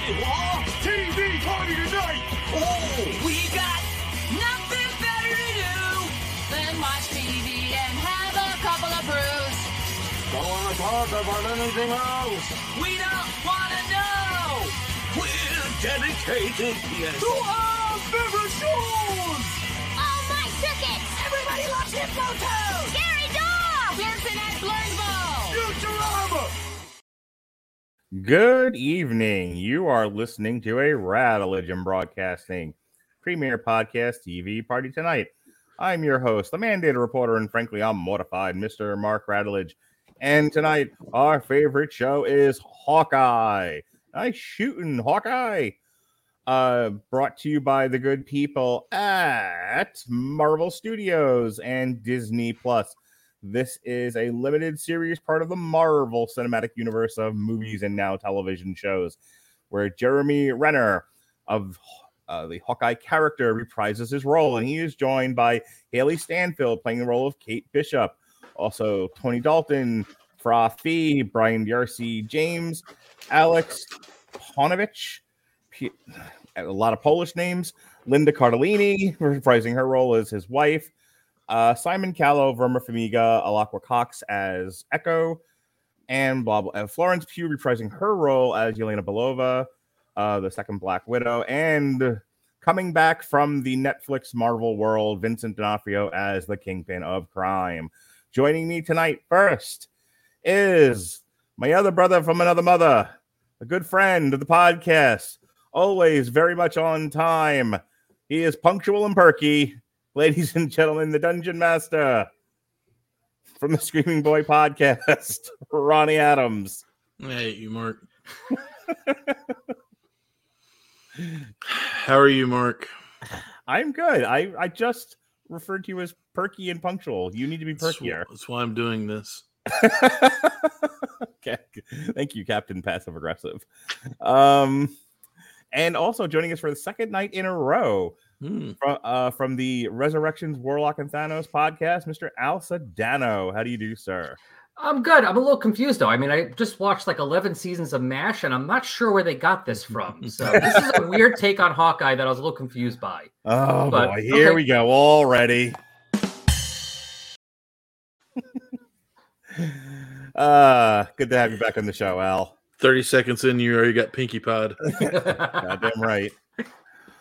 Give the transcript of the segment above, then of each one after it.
TV party tonight! Oh, we got nothing better to do than watch TV and have a couple of brews. Don't want to talk about anything else! We don't want to know We're dedicated to our favorite shows! Oh, my circuit! everybody loves Hippo Toad. Scary dog! Dancing at Blurnsville. Futurama! Good evening. You are listening to a Radeligion Broadcasting premier podcast TV party tonight. I'm your host, the mandated reporter, and frankly, I'm mortified, Mr. Mark Radulich. And tonight, our favorite show is Hawkeye. Nice shooting, Hawkeye. Uh, brought to you by the good people at Marvel Studios and Disney Plus. This is a limited series part of the Marvel Cinematic Universe of movies and now television shows, where Jeremy Renner of uh, the Hawkeye character reprises his role, and he is joined by Hailee Stanfield playing the role of Kate Bishop, also Tony Dalton, Fra Fee, Brian d'Arcy James, Aleks Paunovic, P- a lot of Polish names, Linda Cardellini reprising her role as his wife, uh, Simon Callow, Vera Farmiga, Alaqua Cox as Echo, and blah blah. And Florence Pugh reprising her role as Yelena Belova, uh, the second Black Widow, and coming back from the Netflix Marvel world, Vincent D'Onofrio as the Kingpin of Crime. Joining me tonight first is my other brother from another mother, a good friend of the podcast, always very much on time. He is punctual and perky. Ladies and gentlemen, the Dungeon Master from the Screaming Boy podcast, Ronnie Adams. Hey, you, Mark. How are you, Mark? I'm good. I, I just referred to you as perky and punctual. You need to be That's perkier. That's why I'm doing this. okay. Thank you, Captain Passive Aggressive. Um, and also joining us for the second night in a row Hmm. from, uh, from the Resurrections Warlock and Thanos podcast, Mr. Al Sedano. How do you do, sir? I'm good. I'm a little confused though. I mean, I just watched like 11 seasons of MASH, and I'm not sure where they got this from. So this is a weird take on Hawkeye that I was a little confused by. Oh But- boy, here okay. we go already. uh good to have you back on the show, Al. 30 seconds in, you already got Pinky Pod. Goddamn right.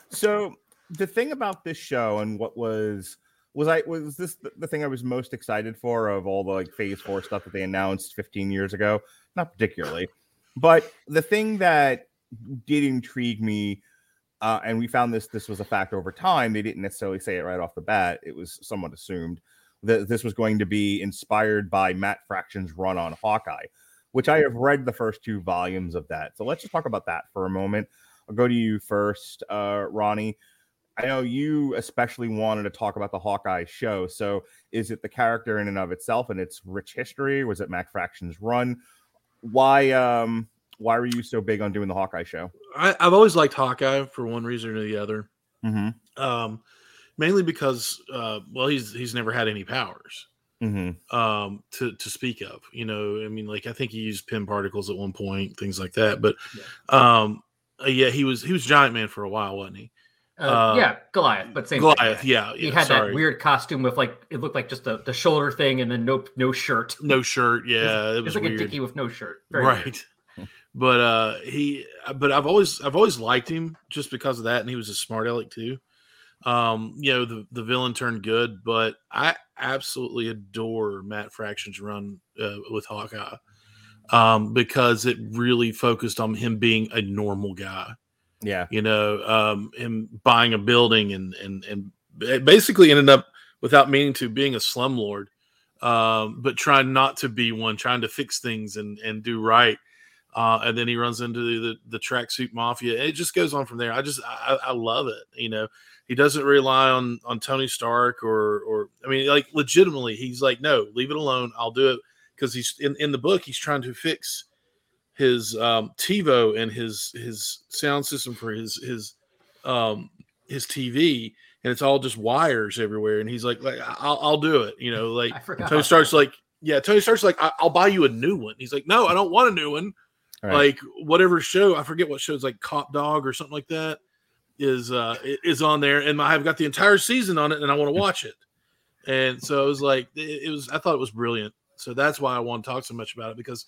So the thing about this show and what was was I was this the, thing I was most excited for of all the like phase four stuff that they announced 15 years ago? Not particularly. But the thing that did intrigue me, uh, and we found this this was a fact over time, they didn't necessarily say it right off the bat, it was somewhat assumed that this was going to be inspired by Matt Fraction's run on Hawkeye, which I have read the first two volumes of that. So let's just talk about that for a moment. I'll go to you first, uh, Ronnie. I know you especially wanted to talk about the Hawkeye show. So, is it the character in and of itself and its rich history? Was it Matt Fraction's run? Why, um, why were you so big on doing the Hawkeye show? I, I've always liked Hawkeye for one reason or the other. Mm-hmm. Um, mainly because, uh, well, he's he's never had any powers Mm-hmm. um, to to speak of. You know, I mean, like I think he used Pym particles at one point, things like that. But um, uh, yeah, he was he was Giant Man for a while, wasn't he? Uh, Uh, yeah, Goliath, but same Goliath, thing. yeah, He had sorry. that weird costume with like it looked like just the, the shoulder thing and then no no shirt. no shirt. Yeah, it It's was like weird. a dickie with no shirt. Very weird. right but uh he but i've always i've always liked him just because of that and he was a smart aleck too um you know the the villain turned good but i absolutely adore matt fraction's run uh, with hawkeye um because it really focused on him being a normal guy Yeah. you know um him buying a building and and and basically ended up without meaning to being a slumlord um but trying not to be one trying to fix things and and do right uh and then he runs into the the, the tracksuit mafia. It just goes on from there. I just I, I love it you know. He doesn't rely on on tony stark or or i mean like legitimately he's like no leave it alone. I'll do it. Because he's in in the book he's trying to fix his um TiVo and his his sound system for his his um his TV and it's all just wires everywhere and he's like like I'll, I'll do it you know like Tony starts like yeah Tony starts like I- I'll buy you a new one he's like no I don't want a new one Right. Like whatever show, I forget what shows like Cop Dog or something like that is uh is on there, and I've got the entire season on it, and I want to watch it. And so it was like it, it was. I thought it was brilliant. So that's why I want to talk so much about it because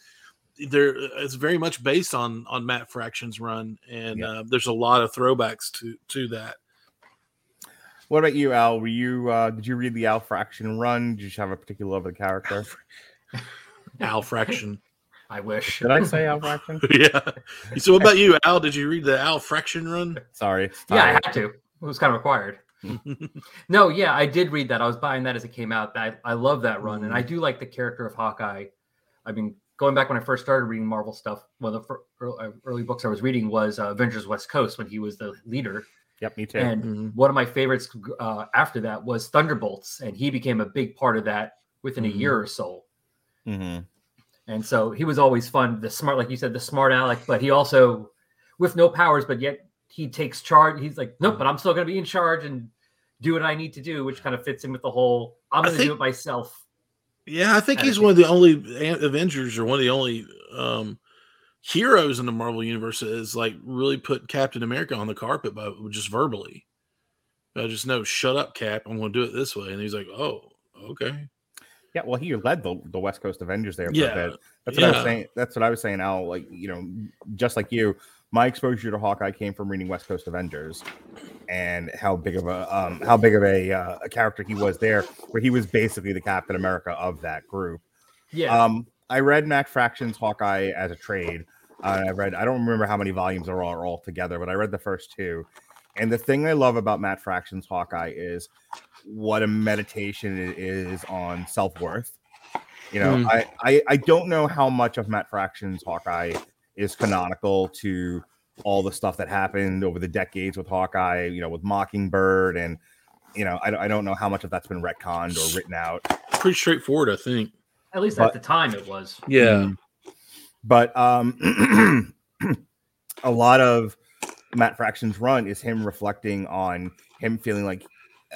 there it's very much based on on Matt Fraction's run, and Yeah. uh, there's a lot of throwbacks to to that. What about you, Al? Were you uh did you read the Al Fraction run? Did you have a particular love of the character? Al Fraction. I wish. Did I say Al Fraction? yeah. So what about you, Al? Did you read the Al Fraction run? Sorry. it's Yeah, I had to. It was kind of required. no, yeah, I did read that. I was buying that as it came out. I, I love that run, and I do like the character of Hawkeye. I mean, going back when I first started reading Marvel stuff, one of the fir- early, early books I was reading was uh, Avengers West Coast when he was the leader. Yep, me too. And Mhm. one of my favorites uh, after that was Thunderbolts, and he became a big part of that within Mhm. a year or so. hmm And so he was always fun, the smart, like you said, the smart aleck, but he also, with no powers, but yet he takes charge. He's like, nope, but I'm still going to be in charge and do what I need to do, which kind of fits in with the whole I'm going to do it myself. Yeah, I think he's one of the only Avengers or one of the only um, heroes in the Marvel universe that has like really put Captain America on the carpet by just verbally. I just know, shut up, Cap. I'm going to do it this way, and he's like, oh, okay. Yeah, well, he led the, the West Coast Avengers there for Yeah, a bit. That's what I was saying. That's what I was saying, Al. Like, you know, just like you, my exposure to Hawkeye came from reading West Coast Avengers and how big of a um how big of a uh, a character he was there, where he was basically the Captain America of that group. Yeah. Um, I read Matt Fraction's Hawkeye as a trade. Uh, I read, I don't remember how many volumes there are all together, but I read the first two. And the thing I love about Matt Fraction's Hawkeye is what a meditation it is on self worth. You know, Mm. I, I I don't know how much of Matt Fraction's Hawkeye is canonical to all the stuff that happened over the decades with Hawkeye. You know, with Mockingbird, and you know, I, don't- I don't know how much of that's been retconned or written out. Pretty straightforward, I think. At least but- at the time it was. Yeah. but um a lot of Matt Fraction's run is him reflecting on him feeling like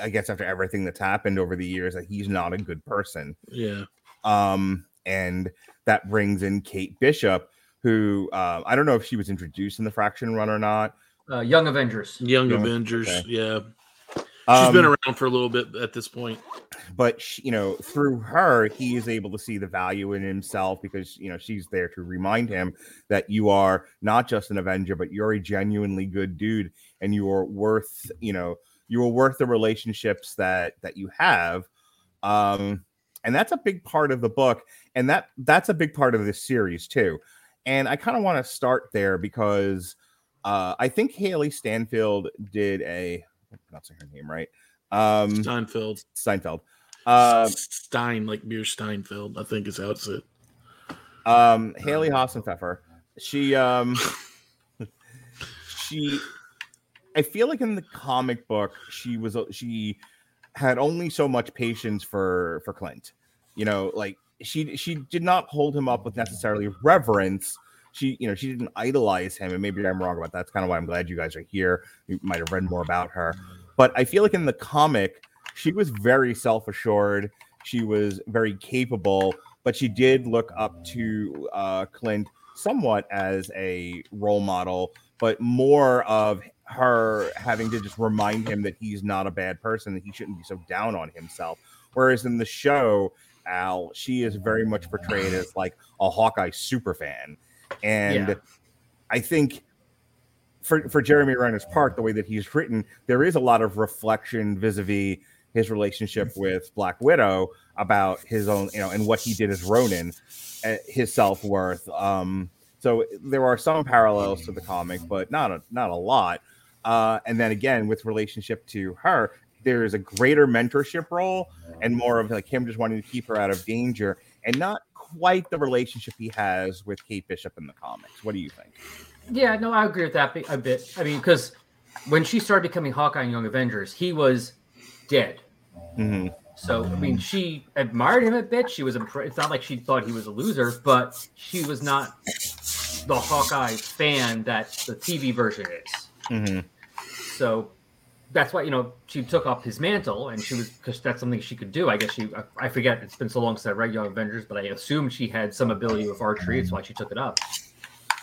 I guess after everything that's happened over the years that he's not a good person. Yeah. Um and that brings in Kate Bishop who uh, I don't know if she was introduced in the Fraction run or not. Uh, Young Avengers. Young Yeah, Avengers. okay. Yeah. She's Um, been around for a little bit at this point. but she, you know through her he is able to see the value in himself because you know she's there to remind him that you are not just an avenger but you're a genuinely good dude and you are worth you know you are worth the relationships that that you have um and that's a big part of the book and that that's a big part of this series too and i kind of want to start there because uh i think haley stanfield did a I'm pronouncing her name right um Steinfeld. Seinfeld. Uh, Stein, like beer Steinfeld, I think is how it's said. um, Haley Hassenpfeffer. She um, she. I feel like in the comic book, she was she had only so much patience for for Clint. You know, like she she did not hold him up with necessarily reverence. She, you know, she didn't idolize him, and maybe I'm wrong about that. That's kind of why I'm glad you guys are here. You might have read more about her, but I feel like in the comic, she was very self assured. She was very capable, but she did look up to uh, Clint somewhat as a role model, but more of her having to just remind him that he's not a bad person, that he shouldn't be so down on himself. Whereas in the show, Al, she is very much portrayed as like a Hawkeye super fan. And Yeah. I think for, for Jeremy Renner's part, the way that he's written, there is a lot of reflection vis-a-vis his relationship with Black Widow about his own, you know, and what he did as Ronin, uh, his self-worth. Um, so there are some parallels to the comic, but not a not a lot. Uh, and then again, with relationship to her, there is a greater mentorship role and more of like him just wanting to keep her out of danger, and not quite the relationship he has with Kate Bishop in the comics. What do you think? Yeah, no, I agree with that a bit. I mean, because when she started becoming Hawkeye in Young Avengers, he was dead. Mhm. So I mean, she admired him a bit. She was impre- it's not like she thought he was a loser, but she was not the Hawkeye fan that the TV version is. Mhm. So that's why you know she took up his mantle, and she was because that's something she could do. I guess she I, I forget. It's been so long since I read Young Avengers, but I assume she had some ability with archery. It's why she took it up.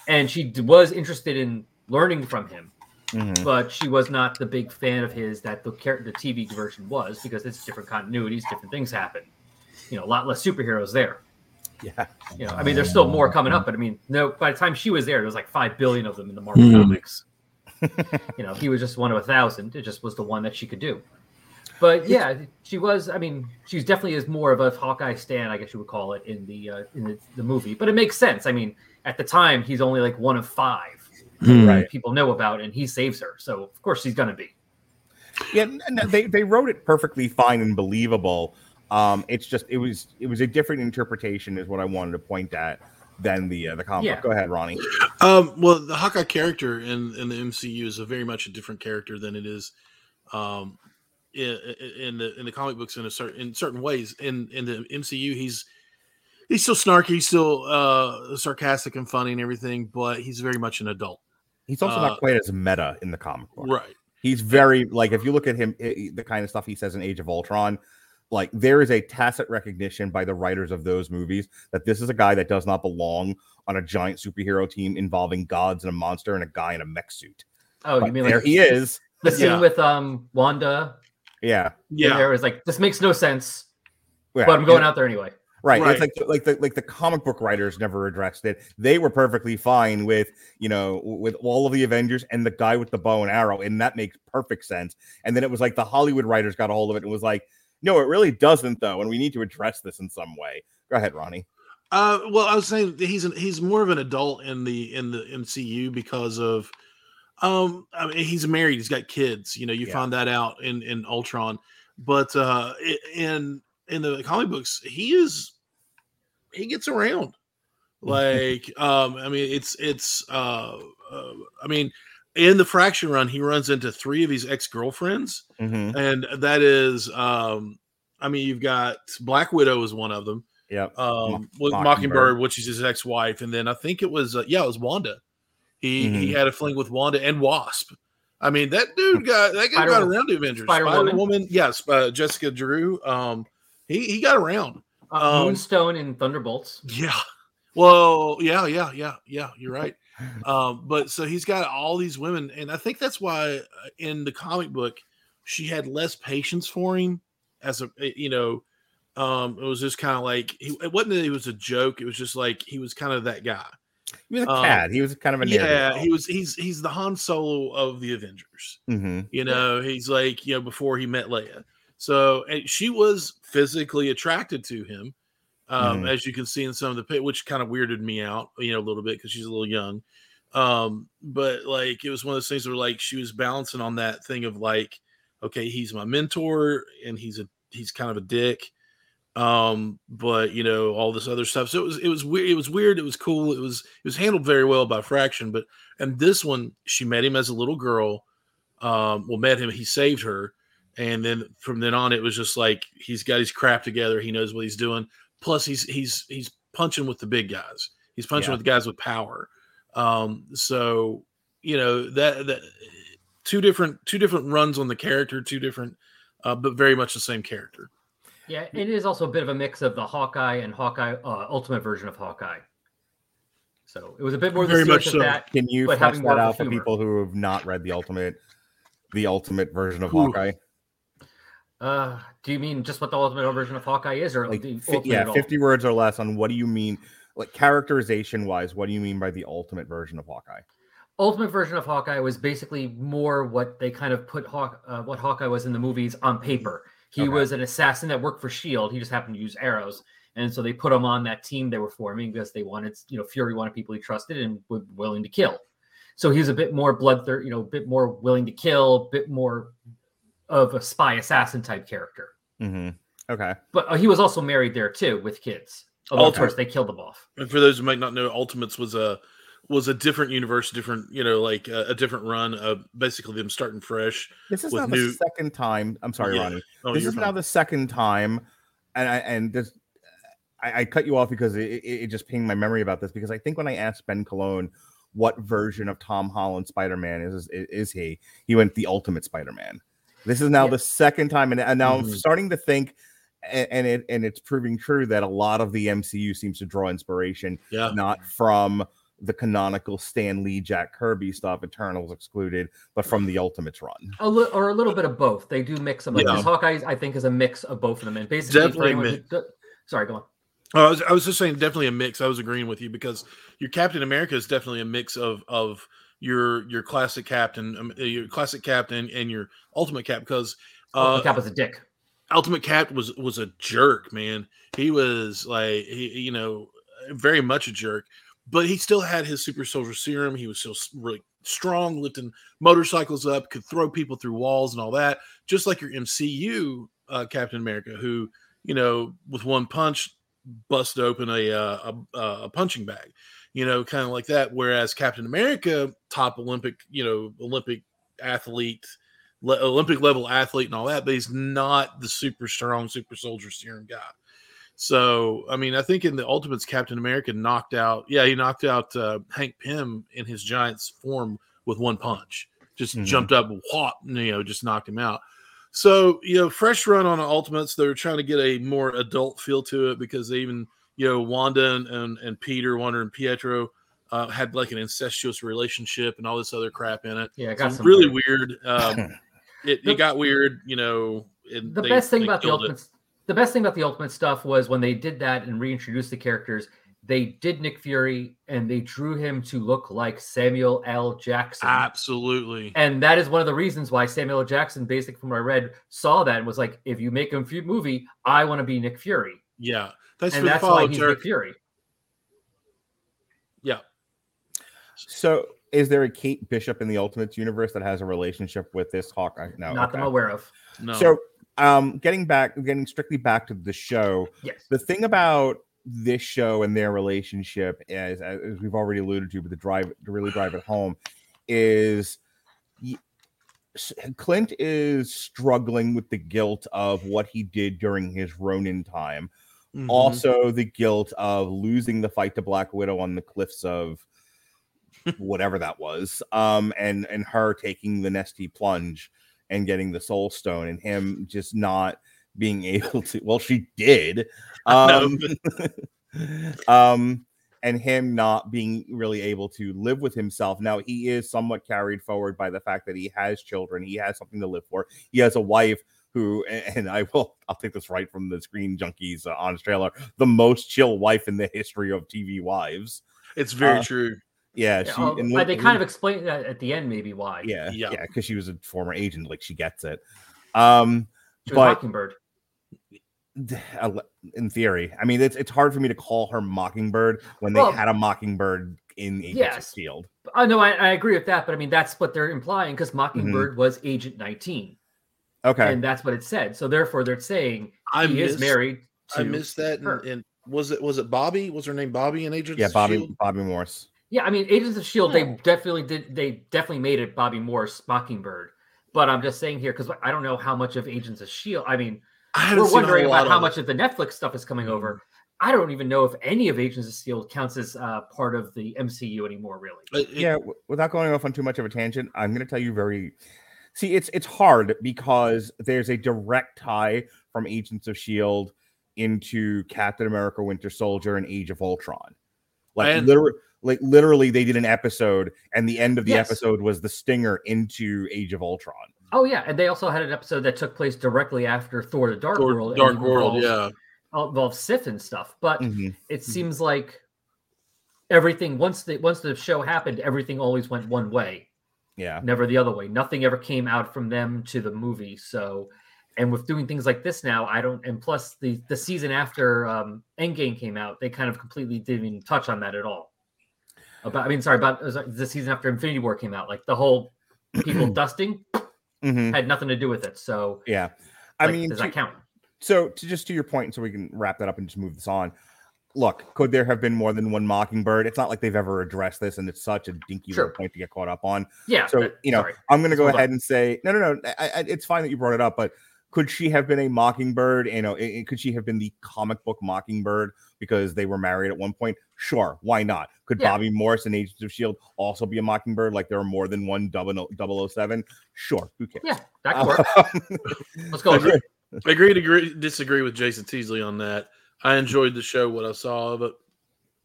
and she was interested in learning from him, Mhm. but she was not the big fan of his that the char- the TV version was because it's different continuities, different things happen. You know, a lot less superheroes there. Yeah. You know, I mean, there's still more coming up, but I mean, no. By the time she was there, there was like five billion of them in the Marvel Hmm. comics. you know, he was just one of a thousand. It just was the one that she could do. But yeah, she was. I mean, she's definitely is more of a Hawkeye stan, I guess you would call it in the uh, in the, the movie. But it makes sense. I mean, at the time, he's only like one of five Hmm. that people know about, and he saves her. So of course she's gonna be. Yeah, n- n- they they wrote it perfectly fine and believable. Um, it's just it was it was a different interpretation, is what I wanted to point at than the uh, the comic. Yeah. book. Go ahead, Ronnie. Um, well, the Hawkeye character in, in the MCU is a very much a different character than it is um, in, in the in the comic books in a certain in certain ways. In in the MCU, he's he's still snarky, he's still uh, sarcastic and funny and everything, but he's very much an adult. He's also Uh, not quite as meta in the comic book. Right. He's very like if you look at him, i- i- the kind of stuff he says in Age of Ultron, like there is a tacit recognition by the writers of those movies that this is a guy that does not belong on a giant superhero team involving gods and a monster and a guy in a mech suit. Oh, But you mean like there like he is. the scene Yeah. with um Wanda? Yeah, Yeah, Yeah. there was like this makes no sense, yeah. but I'm going out there anyway. Right. Right. It's like like the like the comic book writers never addressed it. They were perfectly fine with, you know, with all of the Avengers and the guy with the bow and arrow, and that makes perfect sense. And then it was like the Hollywood writers got a hold of it and was like, no, it really doesn't though, and we need to address this in some way. Go ahead, Ronnie. Uh, well, I was saying he's an, he's more of an adult in the in the MCU because of um I mean he's married, he's got kids. You know, you Yeah. find that out in in Ultron, but uh in in the comic books, he is he gets around. Like um I mean it's it's uh, uh I mean in the fraction run he runs into three of his ex-girlfriends Mm-hmm. and that is um I mean you've got Black Widow is one of them Yeah. um with Mockingbird. Mockingbird, which is his ex-wife, and then I think it was uh, yeah, it was Wanda. He he Mhm. had a fling with Wanda and Wasp. I mean that dude got that guy got around the Avengers. Spider-Woman. Spider Woman, yes, uh, Jessica Drew. Um, he he got around. Uh, Um, Moonstone and Thunderbolts. Yeah. Well, yeah, yeah, yeah, yeah. You're right. Um, but so he's got all these women, and I think that's why uh, in the comic book she had less patience for him. As a eh, you know, um, it was just kind of like he, it wasn't that he was a joke. It was just like he was kind of that guy. He was a um, cad. He was kind of a Yeah, he was. He's he's the Han Solo of the Avengers. hmm You know, he's like you know before he met Leia. So and she was physically attracted to him, um, Mhm. as you can see in some of the which kind of weirded me out, you know, a little bit because she's a little young. Um, but like it was one of those things where like she was balancing on that thing of like, okay, he's my mentor and he's a he's kind of a dick. Um, but you know, all this other stuff. So it was it was weird, it was weird, it was cool, it was it was handled very well by Fraction, but and this one, she met him as a little girl. Um, well, met him, he saved her, and then from then on, it was just like he's got his crap together. He knows what he's doing. Plus, he's he's he's punching with the big guys. He's punching Yeah. with guys with power. Um, so you know that that two different two different runs on the character, two different, uh, but very much the same character. Yeah, it is also a bit of a mix of the Hawkeye and Hawkeye uh, Ultimate version of Hawkeye. So it was a bit more Very the much so. that. Can you flesh that out for people who have not read the ultimate, the ultimate version of Ooh. Hawkeye? Uh, do you mean just what the Ultimate version of Hawkeye is, or Like, the fi- yeah, fifty words or less on what do you mean, like characterization wise? What do you mean by the ultimate version of Hawkeye? Ultimate version of Hawkeye was basically more what they kind of put Hawk, uh, what Hawkeye was in the movies on paper. He Okay. was an assassin that worked for Shield. He just happened to use arrows, and so they put him on that team they were forming because they wanted, you know, Fury wanted people he trusted and were willing to kill. So he was a bit more bloodthirsty, you know, a bit more willing to kill, a bit more of a spy assassin type character. Mm-hmm. Okay. But uh, he was also married there too with kids. Although of course they killed him off. And for those who might not know, Ultimates was a was a different universe, different you know, like a, a different run of basically them starting fresh. This is With now new- the second time. I'm sorry, Yeah. Ronnie. Oh, this you're is now the second time, and I and this I, I cut you off because it, it, it just pinged my memory about this because I think when I asked Ben Cologne what version of Tom Holland Spider Man is, is is he, he went the Ultimate Spider Man. This is now Yeah. the second time, and, and now I'm Mhm. starting to think. And, and it and it's proving true that a lot of the MCU seems to draw inspiration Yeah, not from the canonical Stan Lee, Jack Kirby stuff, Eternals excluded, but from the Ultimates run. A li- or a little bit of both. They do mix them. Like Yeah. this Hawkeye, I think, is a mix of both of them. And basically, Definitely anyone who sorry, go on. Oh, I was, I was just saying, definitely a mix. I was agreeing with you because your Captain America is definitely a mix of of your your classic Captain, um, uh, your classic Captain, and your Ultimate Cap. Because Uh, uh, Cap was a dick. Ultimate Cap was was a jerk, man. He was like, he, you know, very much a jerk, but he still had his super soldier serum. He was still really strong, lifting motorcycles up, could throw people through walls and all that, just like your MCU uh, Captain America, who you know, with one punch, busted open a uh, a, a punching bag, you know, kind of like that. Whereas Captain America, top Olympic, you know, Olympic athlete, le- Olympic level athlete, and all that, but he's not the super strong super soldier serum guy. So, I mean, I think in the Ultimates, Captain America knocked out, yeah, he knocked out uh, Hank Pym in his Giants form with one punch. Just Mhm. jumped up, whop, you know, just knocked him out. So, you know, fresh run on Ultimates. They're trying to get a more adult feel to it because they even, you know, Wanda and, and, and Peter, Wanda and Pietro uh, had like an incestuous relationship and all this other crap in it. Yeah, I It's got some really weird- weird. Um, it, it got weird, you know. and the they- best thing about the killed it. ultimate the best thing about the ultimate stuff was when they did that and reintroduced the characters they did nick fury and they drew him to look like samuel l jackson Absolutely. and that is one of the reasons why samuel L. jackson basically from what i read saw that and was like if you make a movie i want to be nick fury Yeah. Thanks and for the that's why follow, he's Turk. nick fury Yeah. So, is there a Kate Bishop in the Ultimates universe that has a relationship with this Hawkeye? No. not that i'm aware of No. So, um, getting back, getting strictly back to the show, yes the thing about this show and their relationship, as as we've already alluded to, but to drive to really drive it home, is y- S- Clint is struggling with the guilt of what he did during his Ronin time. Mhm. Also, the guilt of losing the fight to Black Widow on the cliffs of whatever that was, um, and and her taking the Nestea plunge and getting the Soul Stone, and him just not being able to. Well, she did. Um, um, and him not being really able to live with himself. Now he is somewhat carried forward by the fact that he has children, he has something to live for, he has a wife who, and I will, I'll take this right from the Screen Junkies uh, honest trailer, the most chill wife in the history of TV wives. it's very uh, true. Yeah, Yeah, she, oh, and uh, they kind of explain that at the end maybe why yeah, Yeah. yeah, because she was a former agent, like she gets it. Um, she was but mockingbird in theory, I mean, it's it's hard for me to call her Mockingbird when they Well, had a Mockingbird in Agents yes. of Shield. oh no I, I agree with that but i mean that's what they're implying because Mm-hmm. mockingbird was agent 19 Okay, and that's what it said so therefore they're saying I he is missed- married to I missed that. her. And, and was it was it Bobby? Was her name Bobby in Agents? yeah, of Bobby Shield? Bobby Morse. Yeah, I mean, Agents of Shield, Oh. they definitely did. They definitely made it Bobby Morse Mockingbird. But I'm just saying here because I don't know how much of Agents of Shield. I mean, I haven't we're wondering about how of much it. of the Netflix stuff is coming over. I don't even know if any of Agents of Shield counts as uh, part of the MCU anymore. Really, It- it- yeah w- without going off on too much of a tangent i'm going to tell you very see it's it's hard because there's a direct tie from agents of shield into captain america winter soldier and age of ultron like And- literally like literally they did an episode and the end of the Yes. episode was the stinger into age of ultron oh yeah, and they also had an episode that took place directly after Thor: The Dark Thor- World. Dark it World, involves- yeah. involves Sif and stuff. But Mhm. it seems like everything once the once the show happened, everything always went one way. Yeah never the other way. Nothing ever came out from them to the movie. So, and with doing things like this now, I don't. And plus, the the season after um, Endgame came out, they kind of completely didn't even touch on that at all. About, I mean, sorry, about the season after Infinity War came out, like the whole people dusting Mhm. had nothing to do with it. So, yeah i like, mean does to- that count? So to just to your point, so we can wrap that up and just move this on. Look, could there have been more than one Mockingbird? It's not like they've ever addressed this, and it's such a dinky Sure. little point to get caught up on. Yeah. So that- you know, sorry. I'm going to Let's go move on. ahead and say no, no, no. I, I, it's fine that you brought it up, but could she have been a Mockingbird? You know, it- it- could she have been the comic book Mockingbird because they were married at one point? Sure, why not? Could Yeah. Bobby Morse and Agents of Shield also be a Mockingbird? Like there are more than one double 007? Sure, who cares? Yeah, that could work. Let's go. Agree. I agree to agree, disagree with Jason Teasley on that. I enjoyed the show, what I saw of it.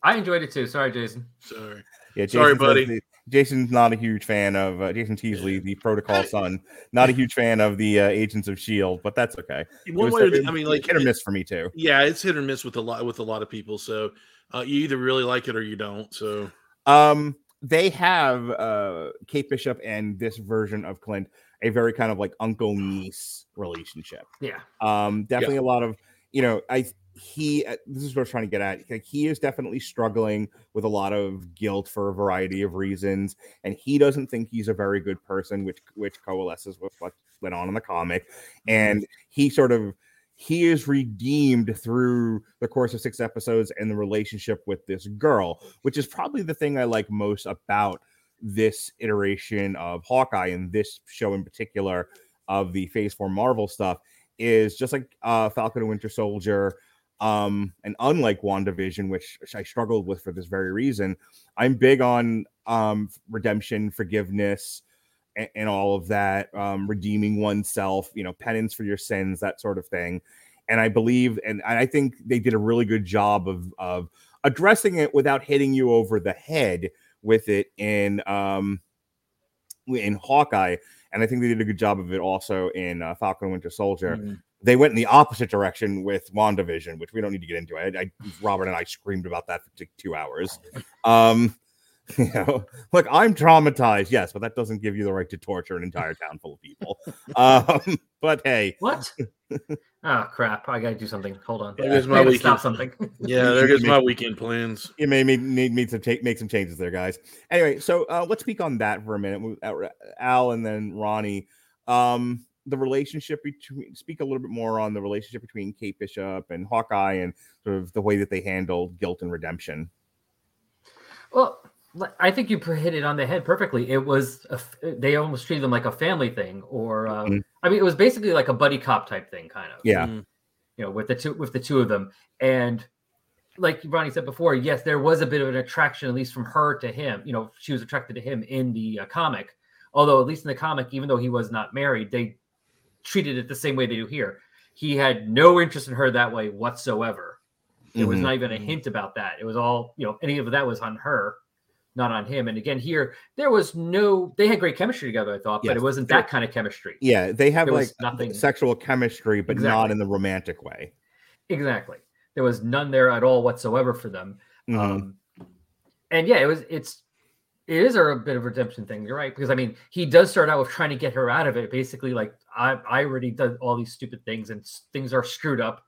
I enjoyed it too. Sorry, Jason. Sorry. Yeah, Sorry, buddy. the- Jason's not a huge fan of uh, Jason Teasley, the Protocol son. Not a huge fan of the uh, Agents of Shield, but that's okay. One way or the- I mean, like hit or miss for me too. Yeah, it's hit or miss with a lot with a lot of people. So uh, you either really like it or you don't. So Um, they have uh Kate Bishop and this version of Clint a very kind of like uncle niece relationship. Yeah. Um, definitely a lot of you know, I he uh, this is what I was trying to get at. Like, he is definitely struggling with a lot of guilt for a variety of reasons, and he doesn't think he's a very good person, which which coalesces with what went on in the comic. And he sort of he is redeemed through the course of six episodes and the relationship with this girl, which is probably the thing I like most about this iteration of Hawkeye and this show in particular of the Phase Four Marvel stuff is just like uh, Falcon and Winter Soldier. Um, and unlike WandaVision, which I struggled with for this very reason, I'm big on um redemption, forgiveness, and, and all of that, um, redeeming oneself, you know, penance for your sins, that sort of thing. And I believe, and I think they did a really good job of of addressing it without hitting you over the head with it in um in Hawkeye, and I think they did a good job of it also in uh, Falcon Winter Soldier. Mhm. They went in the opposite direction with WandaVision, which we don't need to get into. I, I Robert and I screamed about that for t- two hours. Um, you know, look, I'm traumatized, yes, but that doesn't give you the right to torture an entire town full of people. Um, but hey, What? oh crap! I gotta do something. Hold on. There goes my weekend. stop something. yeah, there goes my weekend plans. you may need, need me to take make some changes there, guys. Anyway, so uh, let's speak on that for a minute. Uh, Al and then Ronnie. Um, the relationship between speak a little bit more on the relationship between Kate Bishop and Hawkeye and sort of the way that they handled guilt and redemption. Well, I think you hit it on the head perfectly. It was a f they almost treated them like a family thing, or uh, Mhm. I mean, it was basically like a buddy cop type thing, kind of. Yeah. Mm. you know, with the two with the two of them, and like Ronnie said before, yes, there was a bit of an attraction, at least from her to him. You know, she was attracted to him in the uh, comic. Although, at least in the comic, even though he was not married, they treated it the same way they do here. He had no interest in her that way whatsoever. There was Mhm. not even a hint about that. It was all, you know, any of that was on her, not on him. And again, here there was no. They had great chemistry together, I thought, but it wasn't that kind of chemistry. Yeah, they have There like nothing- sexual chemistry, but not in the romantic way. Exactly. There was none there at all whatsoever for them. Mhm. Um, and yeah, it was. It's. It is a bit of a redemption thing. You're right because I mean, he does start out with trying to get her out of it. Basically, like I, I already did all these stupid things, and things are screwed up,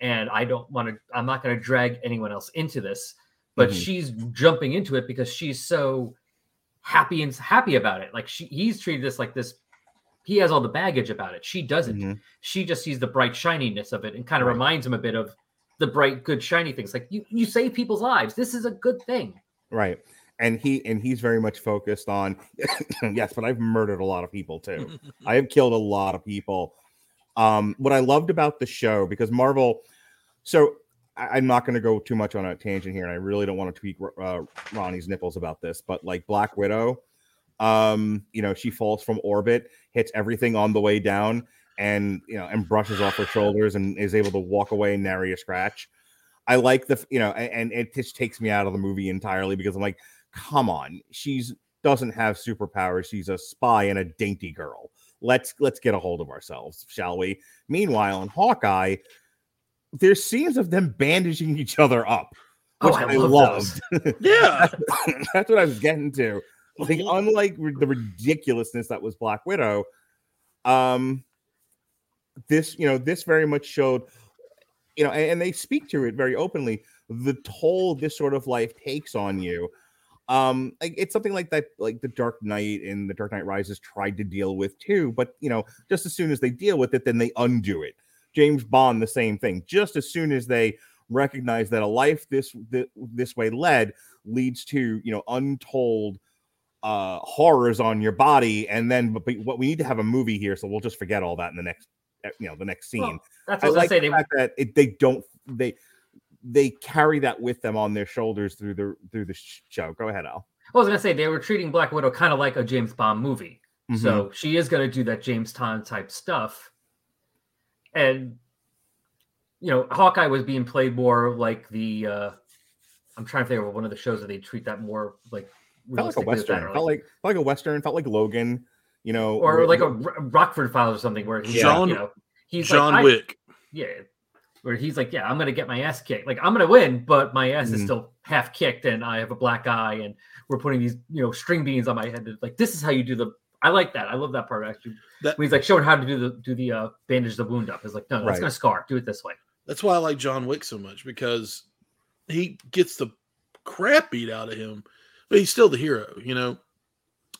and I don't want to. I'm not going to drag anyone else into this. But Mhm. she's jumping into it because she's so happy and happy about it. Like she, he's treated this like this. He has all the baggage about it. She doesn't Mhm. she just sees the bright shininess of it and kind of Right. reminds him a bit of the bright good shiny things like you you save people's lives this is a good thing Right. And he and he's very much focused on yes, but I've murdered a lot of people too. I have killed a lot of people. Um, what I loved about the show because Marvel, so I, I'm not going to go too much on a tangent here, and I really don't want to tweak uh, Ronnie's nipples about this, but like Black Widow, um, you know, she falls from orbit, hits everything on the way down, and you know, and brushes off her shoulders and is able to walk away and nary a scratch. I like the, you know, a- and, it just takes me out of the movie entirely because I'm like, come on, she's doesn't have superpowers. She's a spy and a dainty girl. Let's let's get a hold of ourselves, shall we? Meanwhile, in Hawkeye, there's scenes of them bandaging each other up, Oh, which I I, love loved. Yeah. That's what I was getting to. Like, unlike the ridiculousness that was Black Widow, um, this you know this very much showed, you know, and, and they speak to it very openly. The toll this sort of life takes on you. Um, like it's something like that, like the Dark Knight and the Dark Knight Rises tried to deal with too. But you know, just as soon as they deal with it, then they undo it. James Bond, the same thing. Just as soon as they recognize that a life this thi- this way led leads to you know untold uh horrors on your body and then but, but what we need to have a movie here so we'll just forget all that in the next eh, you know the next scene Well, that's what I was like say. the They, fact that it, they don't they they carry that with them on their shoulders through the through the show go ahead al I was gonna say they were treating Black Widow kind of like a James Bond movie. Mm-hmm. So she is gonna do that James Bond type stuff. And you know, Hawkeye was being played more like the uh I'm trying to think of one of the shows that they treat that more like felt like a realistically with that, western. or Felt like felt like a western. Felt like Logan. You know, or where- like a Rockford Files or something where he's John- like, you know, he's John like, I- Wick. yeah, where he's like, yeah, I'm gonna get my ass kicked. Like I'm gonna win, but my ass is Mhm. still half kicked, and I have a black eye, and we're putting these, you know, string beans on my head. Like this is how you do the. I like that. I love that part actually. That- when he's like showing how to do the do the uh, bandage the wound up. It's like no, no, Right. gonna scar. Do it this way. That's why I like John Wick so much because he gets the crap beat out of him, but he's still the hero. You know,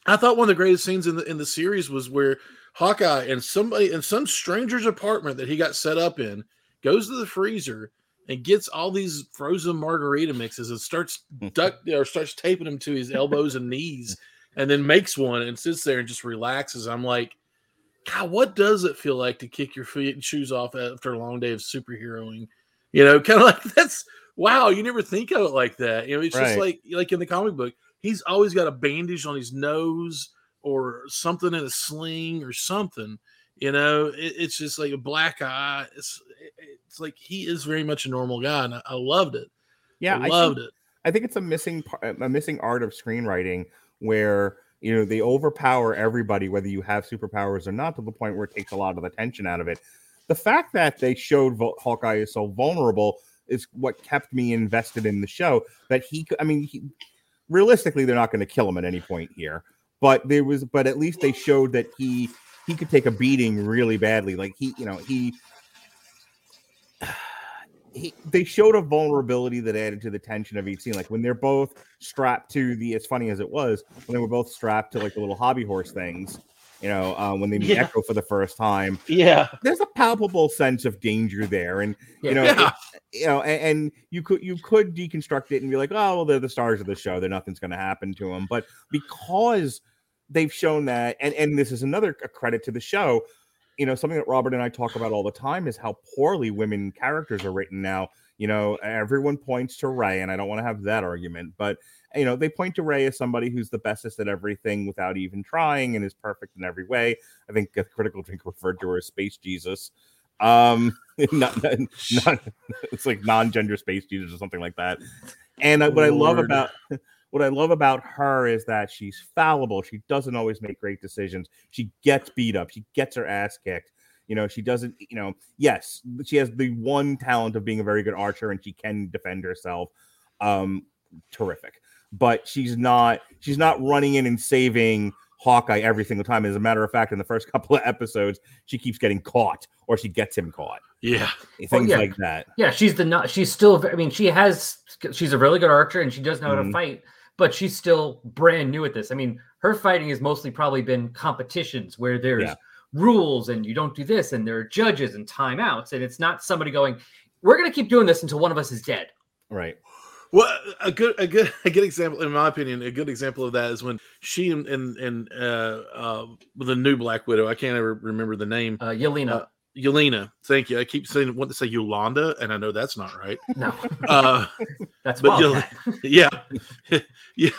I thought one of the greatest scenes in the in the series was where Hawkeye and somebody in some stranger's apartment that he got set up in goes to the freezer and gets all these frozen margarita mixes and starts duck or starts taping them to his elbows and knees and then makes one and sits there and just relaxes. I'm like, God, what does it feel like to kick your feet and shoes off after a long day of superheroing? You know, kind of like that's wow, you never think of it like that. You know, it's just like like in the comic book, he's always got a bandage on his nose or something in a sling or something. You know, it, it's just like a black eye. It's it's like he is very much a normal guy, and I, I loved it. yeah, I I think- loved it. I think it's a missing a missing art of screenwriting where you know they overpower everybody whether you have superpowers or not to the point where it takes a lot of the tension out of it. The fact that they showed Hawkeye is so vulnerable is what kept me invested in the show. That he, I mean, he, realistically, they're not going to kill him at any point here, but there was, but at least they showed that he he could take a beating really badly. Like he, you know, he he, they showed a vulnerability that added to the tension of each scene. Like when they're both strapped to the, as funny as it was, when they were both strapped to like the little hobby horse things, you know, uh, when they meet Yeah. Echo for the first time, Yeah, there's a palpable sense of danger there. And, you know, Yeah. it- you know, and, and you could, you could deconstruct it and be like, oh, well, they're the stars of the show. There, nothing's going to happen to them. But because they've shown that, and, and this is another a credit to the show, you know, something that Robert and I talk about all the time is how poorly women characters are written now. You know, everyone points to Rey, and I don't want to have that argument, but you know, they point to Rey as somebody who's the bestest at everything without even trying and is perfect in every way. I think a critical drink referred to her as Space Jesus. Um, not, not, not- it's like non-gender Space Jesus or something like that. And uh, what I love about what I love about her is that she's fallible. She doesn't always make great decisions. She gets beat up. She gets her ass kicked. You know, she doesn't, you know, yes, she has the one talent of being a very good archer and she can defend herself. Um, terrific. But she's not she's not running in and saving Hawkeye every single time. As a matter of fact, in the first couple of episodes, she keeps getting caught or she gets him caught. yeah, Things yeah. like that. Yeah, she's the not. She's still. I mean, she has. She's a really good archer, and she does know how to Mhm. fight. But she's still brand new at this. I mean, her fighting has mostly probably been competitions where there's Yeah. rules and you don't do this, and there are judges and timeouts, and it's not somebody going, "We're going to keep doing this until one of us is dead." Right. Well, a good, a good, a good example, in my opinion, a good example of that is when she and and, and uh, uh, the new Black Widow. I can't ever remember the name. Uh, Yelena, Uh, Yelena. Thank you. I keep saying want to say Yolanda, and I know that's not right. no, Uh, that's but Wildcat. yeah, yeah.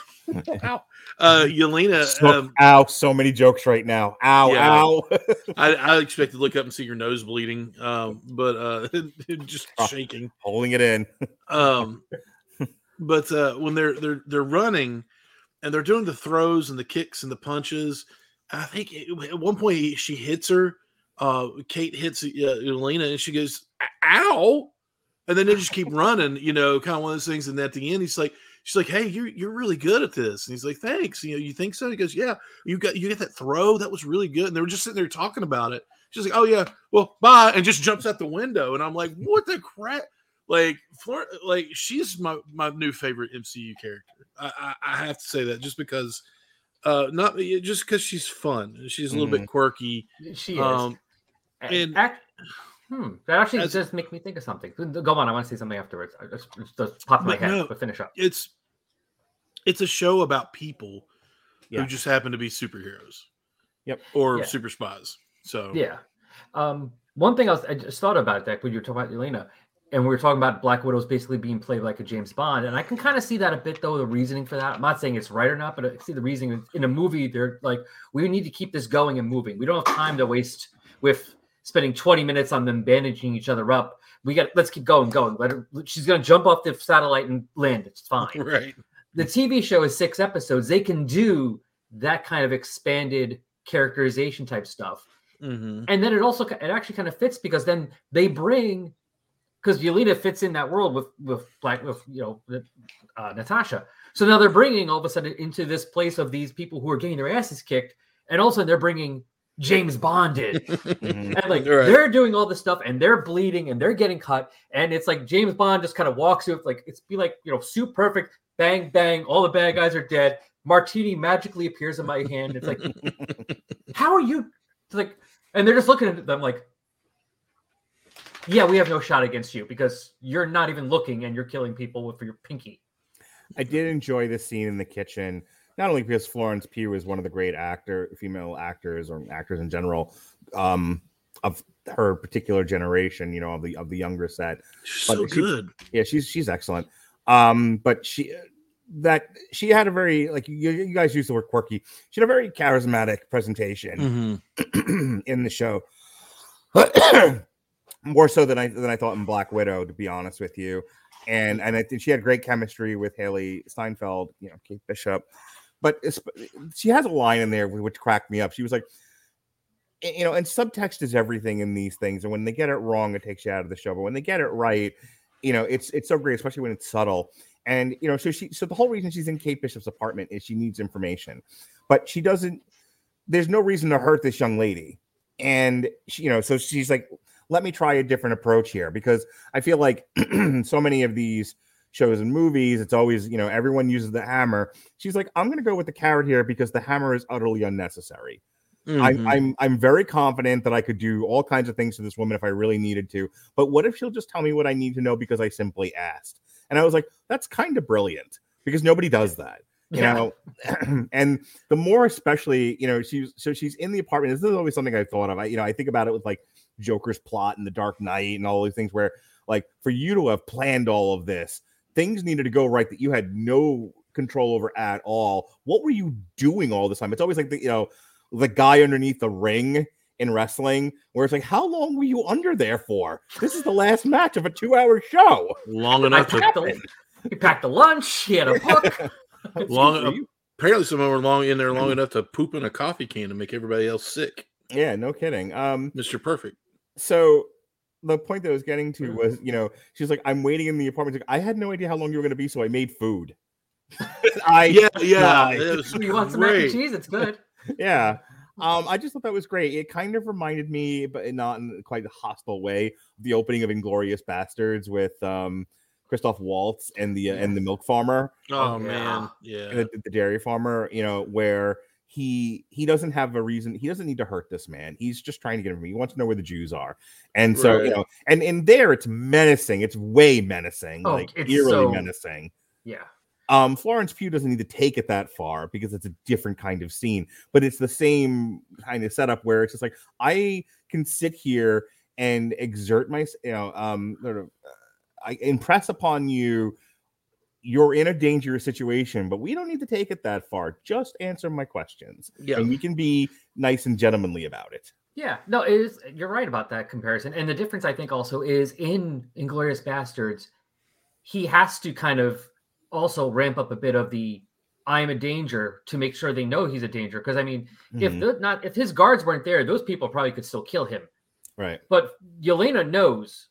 Ow. Uh, Yelena. So, Um, ow, so many jokes right now. Ow, Yeah. ow. I, I expect to look up and see your nose bleeding, um, but uh, just Oh. shaking. Holding it in. Um, but uh, when they're they're they're running and they're doing the throws and the kicks and the punches, I think it- at one point she hits her. Uh, Kate hits uh, Elena and she goes, "Ow!" And then they just keep running. You know, kind of one of those things. And at the end, he's like, "She's like, hey, you're you're really good at this." And he's like, "Thanks." You know, you think so? He goes, "Yeah, you got you get that throw. That was really good." And they were just sitting there talking about it. She's like, "Oh yeah, well, bye," and just jumps out the window. And I'm like, "What the crap?" Like, Flor- like she's my my new favorite MCU character. I, I, I have to say that just because, uh, not just because she's fun. She's a little bit quirky. she is. Um, And and- act, hmm, that actually as- does make me think of something. Go on, I want to say something afterwards. I just, it just popped in my head, no. but finish up. It's it's a show about people Yeah. who just happen to be superheroes. Yep. Or Yeah. super spies. So Yeah. Um, one thing else I just thought about that when you were talking about Elena, and we were talking about Black Widow's basically being played like a James Bond, and I can kind of see that a bit though. The reasoning for that, I'm not saying it's right or not, but I see the reasoning in a movie. They're like, we need to keep this going and moving. We don't have time to waste with spending 20 minutes on them bandaging each other up. We got let's keep going, going. Let her. She's gonna jump off the satellite and land. It's fine. right. the TV show is six episodes. They can do that kind of expanded characterization type stuff. Mhm. And then it also it actually kind of fits because then they bring because Yelena fits in that world with with black with you know uh, Natasha. So now they're bringing all of a sudden into this place of these people who are getting their asses kicked, and also they're bringing James Bond in, Mhm. and like Right. they're doing all this stuff, and they're bleeding, and they're getting cut, and it's like James Bond just kind of walks through, like it's be like you know, soup perfect, bang bang, all the bad guys are dead. Martini magically appears in my hand. It's like, how are you? It's like, and they're just looking at them like, yeah, we have no shot against you because you're not even looking and you're killing people with your pinky. I did enjoy the scene in the kitchen, not only because Florence Pugh is one of the great actor, female actors or actors in general, um, of her particular generation, you know, of the of the younger set. She's But so she- good. Yeah, she's she's excellent. Um, but she that she had a very like you, you guys use the word quirky. She had a very charismatic presentation Mhm. in the show. More so than I than I thought in Black Widow, to be honest with you. And and I think she had great chemistry with Hailee Steinfeld, you know, Kate Bishop. But she has a line in there which cracked me up. She was like, you know, and subtext is everything in these things. And when they get it wrong, it takes you out of the show. But when they get it right, you know, it's it's so great, especially when it's subtle. And you know, so she so the whole reason she's in Kate Bishop's apartment is she needs information, but she doesn't. There's no reason to hurt this young lady, and she, you know, so she's like, let me try a different approach here because I feel like so many of these shows and movies, it's always you know everyone uses the hammer. She's like, I'm going to go with the carrot here because the hammer is utterly unnecessary. Mhm. I'm, I'm I'm very confident that I could do all kinds of things to this woman if I really needed to. But what if she'll just tell me what I need to know because I simply asked? And I was like, that's kind of brilliant because nobody does that, you Yeah. know. and the more especially, you know, she's so she's in the apartment. This is always something I thought of. I, you know, I think about it with like Joker's plot and the Dark Knight and all these things where, like, for you to have planned all of this, things needed to go right that you had no control over at all. What were you doing all this time? It's always like the you know the guy underneath the ring in wrestling, where it's like, how long were you under there for? This is the last match of a two-hour show. long enough to packed the, he packed the lunch. He had a book. long. Apparently, some of them were long in there long enough to poop in a coffee can to make everybody else sick. Yeah, no kidding. Um, Mister Perfect. so the point that I was getting to was, you know, she's like, I'm waiting in the apartment. She's like, I had no idea how long you were going to be, so I made food. I Yeah, yeah. died. It was you want some mac and cheese? It's good. yeah. Um, I just thought that was great. It kind of reminded me, but not in quite a hostile way, the opening of Inglourious Basterds with um Christoph Waltz and the uh, and the milk farmer, Oh Oh, man, yeah. the, the dairy farmer. You know where he he doesn't have a reason. He doesn't need to hurt this man. He's just trying to get him. He wants to know where the Jews are, and so you know, and in there it's menacing. It's way menacing, Oh, like it's eerily so- menacing. Yeah. Um, Florence Pugh doesn't need to take it that far because it's a different kind of scene, but it's the same kind of setup where it's just like I can sit here and exert my, you know, um, sort of, uh, I impress upon you. You're in a dangerous situation, but we don't need to take it that far. Just answer my questions, Yeah. and we can be nice and gentlemanly about it. Yeah, no, it is. You're right about that comparison, and the difference I think also is in Inglourious Basterds, he has to kind of also ramp up a bit of the "I'm a danger" to make sure they know he's a danger. Because I mean, if Mhm. the, not if his guards weren't there, those people probably could still kill him. right, But Yelena knows,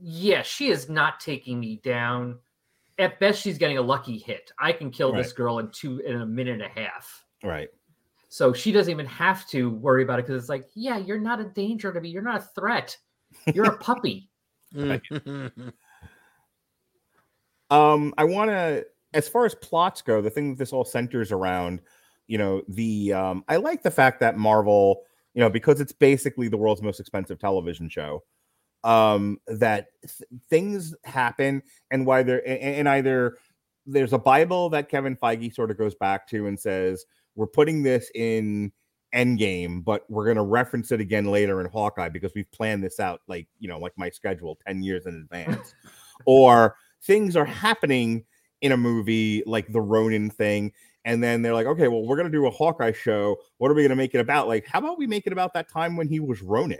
yeah, she is not taking me down. At best, she's getting a lucky hit. I can kill this girl in two in a minute and a half. right, So she doesn't even have to worry about it because it's like, yeah, you're not a danger to me. You're not a threat. You're a puppy. Um, I want to, as far as plots go, the thing that this all centers around, you know, the um, I like the fact that Marvel, you know, because it's basically the world's most expensive television show, um, that th- things happen and why there and, and either there's a Bible that Kevin Feige sort of goes back to and says we're putting this in Endgame, but we're going to reference it again later in Hawkeye because we've planned this out like you know like my schedule ten years in advance, or things are happening in a movie like the Ronin thing. And then they're like, okay, well, we're going to do a Hawkeye show. What are we going to make it about? Like, how about we make it about that time when he was Ronin?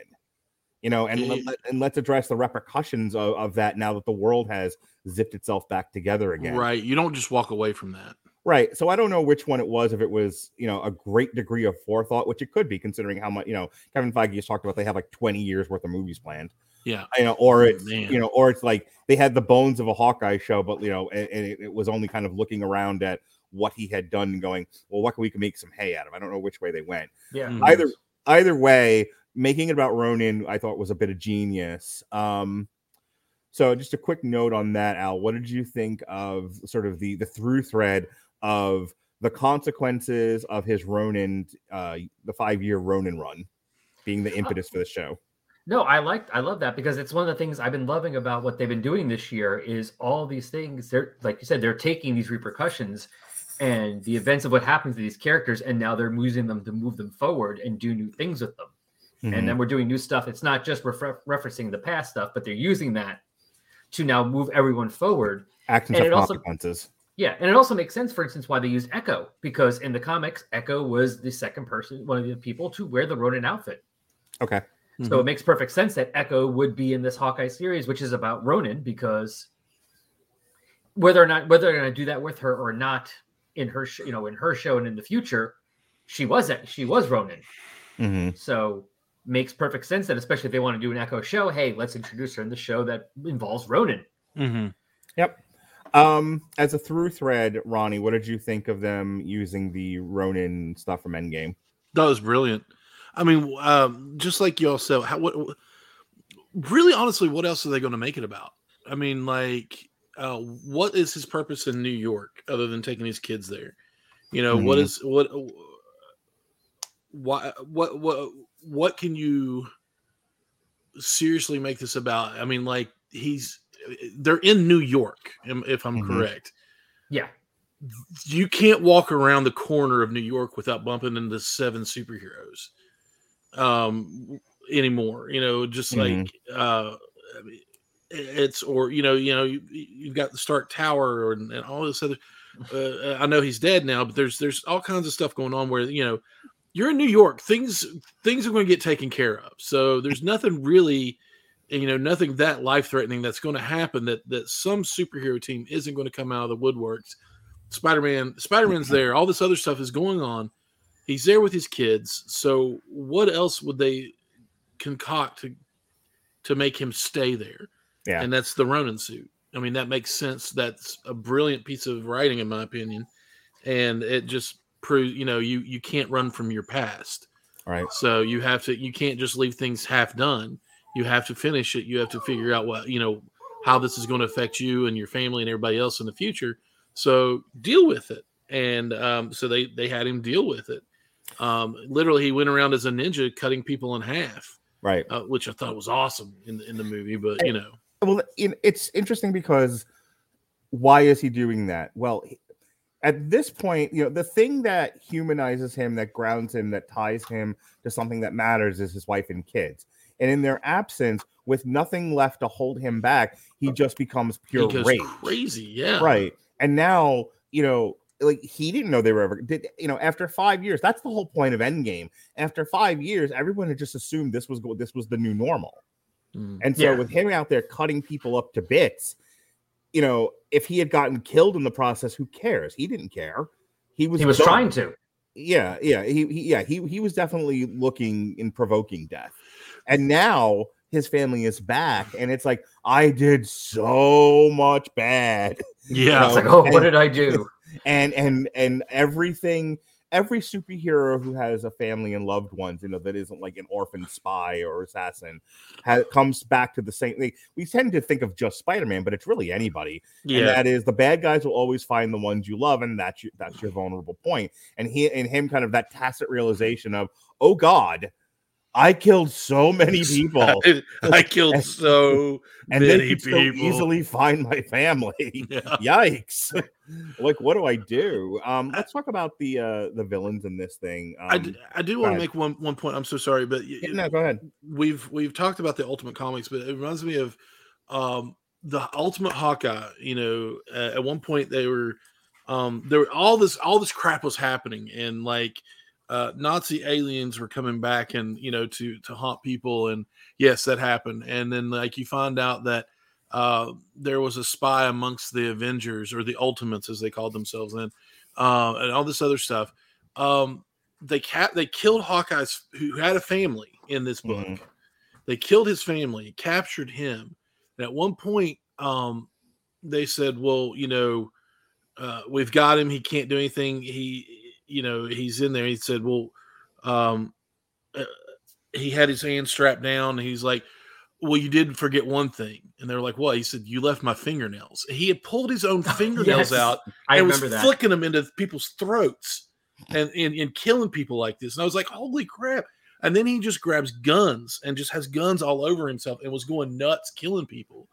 You know, and Yeah. let- let- and let's address the repercussions of, of that now that the world has zipped itself back together again. Right. You don't just walk away from that. Right. So I don't know which one it was, if it was, you know, a great degree of forethought, which it could be considering how much, you know, Kevin Feige has talked about they have like 20 years worth of movies planned. Yeah. You know, or Oh, it's man. you know, or it's like they had the bones of a Hawkeye show, but you know, and, and it, it was only kind of looking around at what he had done and going, well, what can we can make some hay out of? I don't know which way they went. Yeah. Mhm. Either either way, making it about Ronin, I thought was a bit of genius. Um, so just a quick note on that, Al. What did you think of sort of the the through thread of the consequences of his Ronin, uh, the five year Ronin run, being the impetus for the show? No, I like I love that because it's one of the things I've been loving about what they've been doing this year is all these things they're like you said they're taking these repercussions and the events of what happens to these characters and now they're using them to move them forward and do new things with them. Mhm. And then we're doing new stuff. It's not just refer- referencing the past stuff, but they're using that to now move everyone forward. actions and have it also- consequences. Yeah, and it also makes sense, for instance, why they used Echo because in the comics, Echo was the second person, one of the people to wear the Ronin outfit. Okay. So it makes perfect sense that Echo would be in this Hawkeye series, which is about Ronin, because whether or not whether they're going to do that with her or not in her, sh- you know, in her show and in the future, she was she was Ronin. hmm So makes perfect sense that especially if they want to do an Echo show, hey, let's introduce her in the show that involves Ronin. hmm Yep. Um, as a through thread, Ronnie, what did you think of them using the Ronin stuff from Endgame? That was brilliant. I mean, um, just like y'all said, how, what, what- really honestly, what else are they going to make it about? I mean, like, uh, what is his purpose in New York other than taking his kids there? You know, what Mhm. is what, why, what, what, what can you seriously make this about? I mean, like, he's they're in New York, if I'm Mhm. correct Yeah, you can't walk around the corner of New York without bumping into seven superheroes um anymore you know just Mhm. like uh it's or you know you know you, you've got the Stark Tower and, and all this other uh, I know he's dead now but there's there's all kinds of stuff going on where you know you're in New York things things are going to get taken care of so there's nothing really you know nothing that life threatening that's going to happen that that some superhero team isn't going to come out of the woodworks Spider-Man, Spider-Man's there. All this other stuff is going on. He's there with his kids. So what else would they concoct to to make him stay there? Yeah. And that's the Ronin suit. I mean, that makes sense. That's a brilliant piece of writing, in my opinion. And it just proves, you know, you you can't run from your past. Right. So you have to you can't just leave things half done. You have to finish it. You have to figure out what, you know, how this is going to affect you and your family and everybody else in the future. So deal with it. And um, so they they had him deal with it. Um, literally, he went around as a ninja, cutting people in half, Right. uh, which I thought was awesome in the, in the movie. But you know, well it's interesting because why is he doing that well he- at this point you know the thing that humanizes him that grounds him that ties him to something that matters is his wife and kids and in their absence with nothing left to hold him back he just becomes pure he goes rage crazy. Yeah, right and now you know like he didn't know they were ever did you know after five years that's the whole point of endgame after five years everyone had just assumed this was this was the new normal Mm. and so Yeah. with him out there cutting people up to bits, you know, if he had gotten killed in the process, who cares? He didn't care. He was he was done. trying to. Yeah, yeah. He, he yeah, he he was definitely looking in provoking death. And now his family is back, and it's like, I did so much bad. Yeah, It's like, oh, what did I do? And and and everything every superhero who has a family and loved ones, you know, that isn't like an orphan spy or assassin, ha- comes back to the same thing. We tend to think of just Spider-Man, but it's really anybody. And yeah. that is the bad guys will always find the ones you love, and that's your, that's your vulnerable point. And he and him kind of that tacit realization of, oh God, I killed so many people, I, killed And- so and many people. easily find my family. Yeah. Yikes! like, what do I do? Um, let's talk about the uh the villains in this thing. Um, I, d- I do want to make one one point. I'm so sorry, but yeah, no, go ahead. we've we've talked about the Ultimate Comics, but it reminds me of um, the Ultimate Hawkeye. You know, uh, at one point they were um, there were all this all this crap was happening, and like uh, Nazi aliens were coming back and you know to to haunt people, and yes, that happened. And then like you find out that uh, there was a spy amongst the Avengers or the Ultimates as they called themselves then, uh, and all this other stuff. Um, they cat they killed Hawkeye's who had a family in this book. Mhm. They killed his family, captured him. And at one point, um, they said, "Well, you know, uh, we've got him. He can't do anything. He, you know, he's in there." He said, "Well, um, uh, he had his hand strapped down. And he's like." Well, you did forget one thing, and they're like, "What?" He said, "You left my fingernails." He had pulled his own fingernails Yes, out I and was that. flicking them into people's throats and, and and killing people like this. And I was like, holy crap. And then he just grabs guns and just has guns all over himself and was going nuts killing people.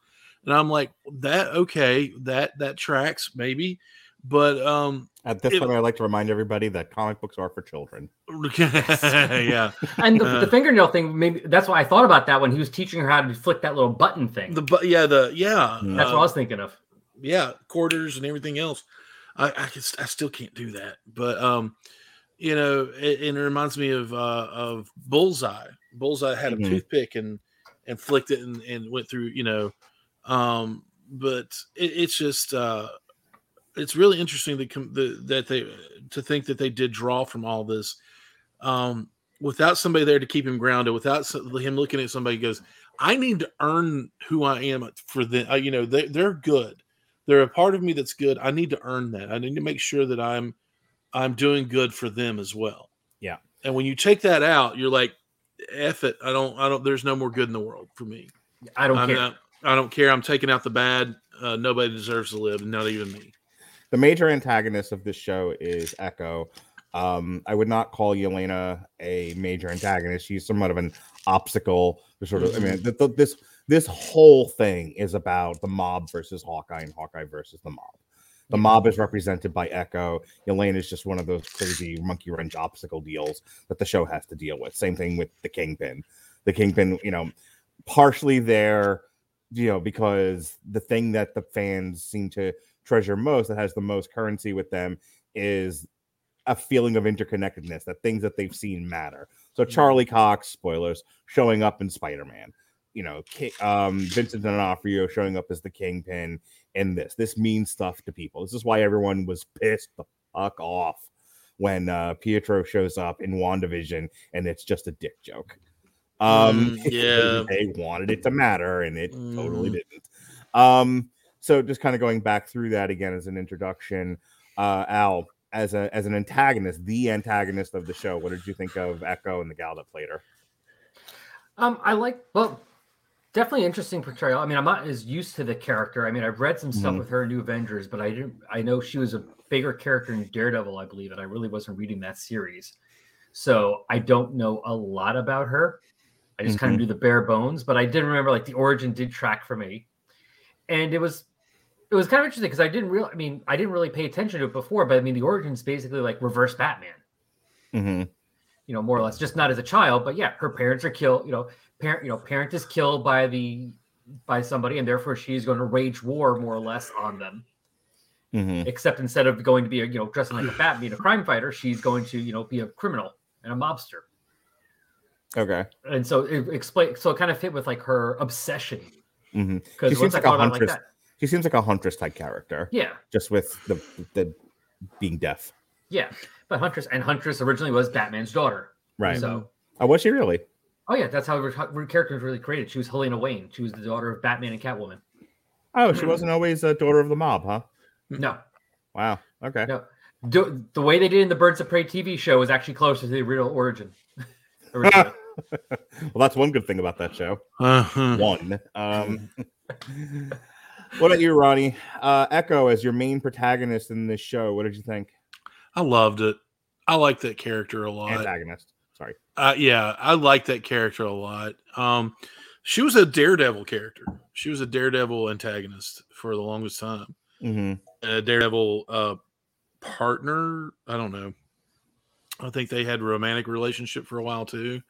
And I'm like, that okay, that that tracks maybe. But um At this It- point, I'd like to remind everybody that comic books are for children. yeah. And the, Uh, the fingernail thing, maybe that's why I thought about that when he was teaching her how to flick that little button thing. The but yeah, the yeah. that's uh, what I was thinking of. yeah, quarters and everything else. I I, can, I still can't do that, but um, you know, it, and it reminds me of uh of Bullseye. Bullseye had a toothpick and and flicked it and, and went through, you know, um, but it, it's just uh, it's really interesting that the, that they to think that they did draw from all this, um, without somebody there to keep him grounded, without him looking at somebody who goes, I need to earn who I am for them. Uh, you know, they, they're good. They're a part of me that's good. I need to earn that. I need to make sure that I'm I'm doing good for them as well. Yeah. And when you take that out, you're like, F it. I don't I don't there's no more good in the world for me. I don't I'm care. not I don't care. I'm taking out the bad. Uh, nobody deserves to live, not even me. The major antagonist of this show is Echo. Um, I would not call Yelena a major antagonist. She's somewhat of an obstacle. Sort of, I mean, th- th- this this whole thing is about the mob versus Hawkeye and Hawkeye versus the mob. The mob is represented by Echo. Yelena is just one of those crazy monkey wrench obstacle deals that the show has to deal with. Same thing with the Kingpin. The Kingpin, you know, partially there, you know, because the thing that the fans seem to treasure most, that has the most currency with them, is a feeling of interconnectedness. That things that they've seen matter. So Charlie Cox, spoilers, showing up in Spider Man. You know, um, Vincent D'Onofrio showing up as the Kingpin in this. This means stuff to people. This is why everyone was pissed the fuck off when uh, Pietro shows up in WandaVision and it's just a dick joke. Um, Mm, yeah. they wanted it to matter and it totally Mhm. didn't. Um, so just kind of going back through that again as an introduction, uh, Al, as a as an antagonist, the antagonist of the show, what did you think of Echo and the gal that played her? Um, I like well, definitely interesting portrayal. I mean, I'm not as used to the character. I mean, I've read some stuff Mhm. with her in New Avengers, but I didn't. I know she was a bigger character in Daredevil, I believe, and I really wasn't reading that series, so I don't know a lot about her. I just kind of knew the bare bones, but I did remember like the origin did track for me, and it was. It was kind of interesting because I didn't real. I mean, I didn't really pay attention to it before, but I mean, the origin's basically like reverse Batman Mm-hmm. you know, more or less, just not as a child, but yeah, her parents are killed. You know, parent, you know, parent is killed by the by somebody, and therefore she's going to wage war more or less on them. Mm-hmm. Except instead of going to be a you know dressing like a bat, being a crime fighter, she's going to you know be a criminal and a mobster. Okay. And so it explain. So it kind of fit with like her obsession Mm-hmm. She seems like a thought about it like huntress. that, She seems like a huntress type character, yeah, just with the the being deaf. yeah. But Huntress and Huntress originally was Batman's daughter. Right. So. Oh, was she really? Oh yeah, that's how her, her character was really created. She was Helena Wayne. She was the daughter of Batman and Catwoman. Oh, she wasn't always a daughter of the mob, huh? No, Wow. Okay. No, do, the way they did in the Birds of Prey TV show was actually closer to the real origin. originally. Well, that's one good thing about that show. Uh-huh. One. Um, what about you, Ronnie? Uh, Echo as your main protagonist in this show. What did you think? I loved it. I like that character a lot. Antagonist. Sorry. Uh, yeah, I like that character a lot. Um, she was a Daredevil character. She was a Daredevil antagonist for the longest time. Mm-hmm. A Daredevil uh, partner. I don't know. I think they had a romantic relationship for a while too.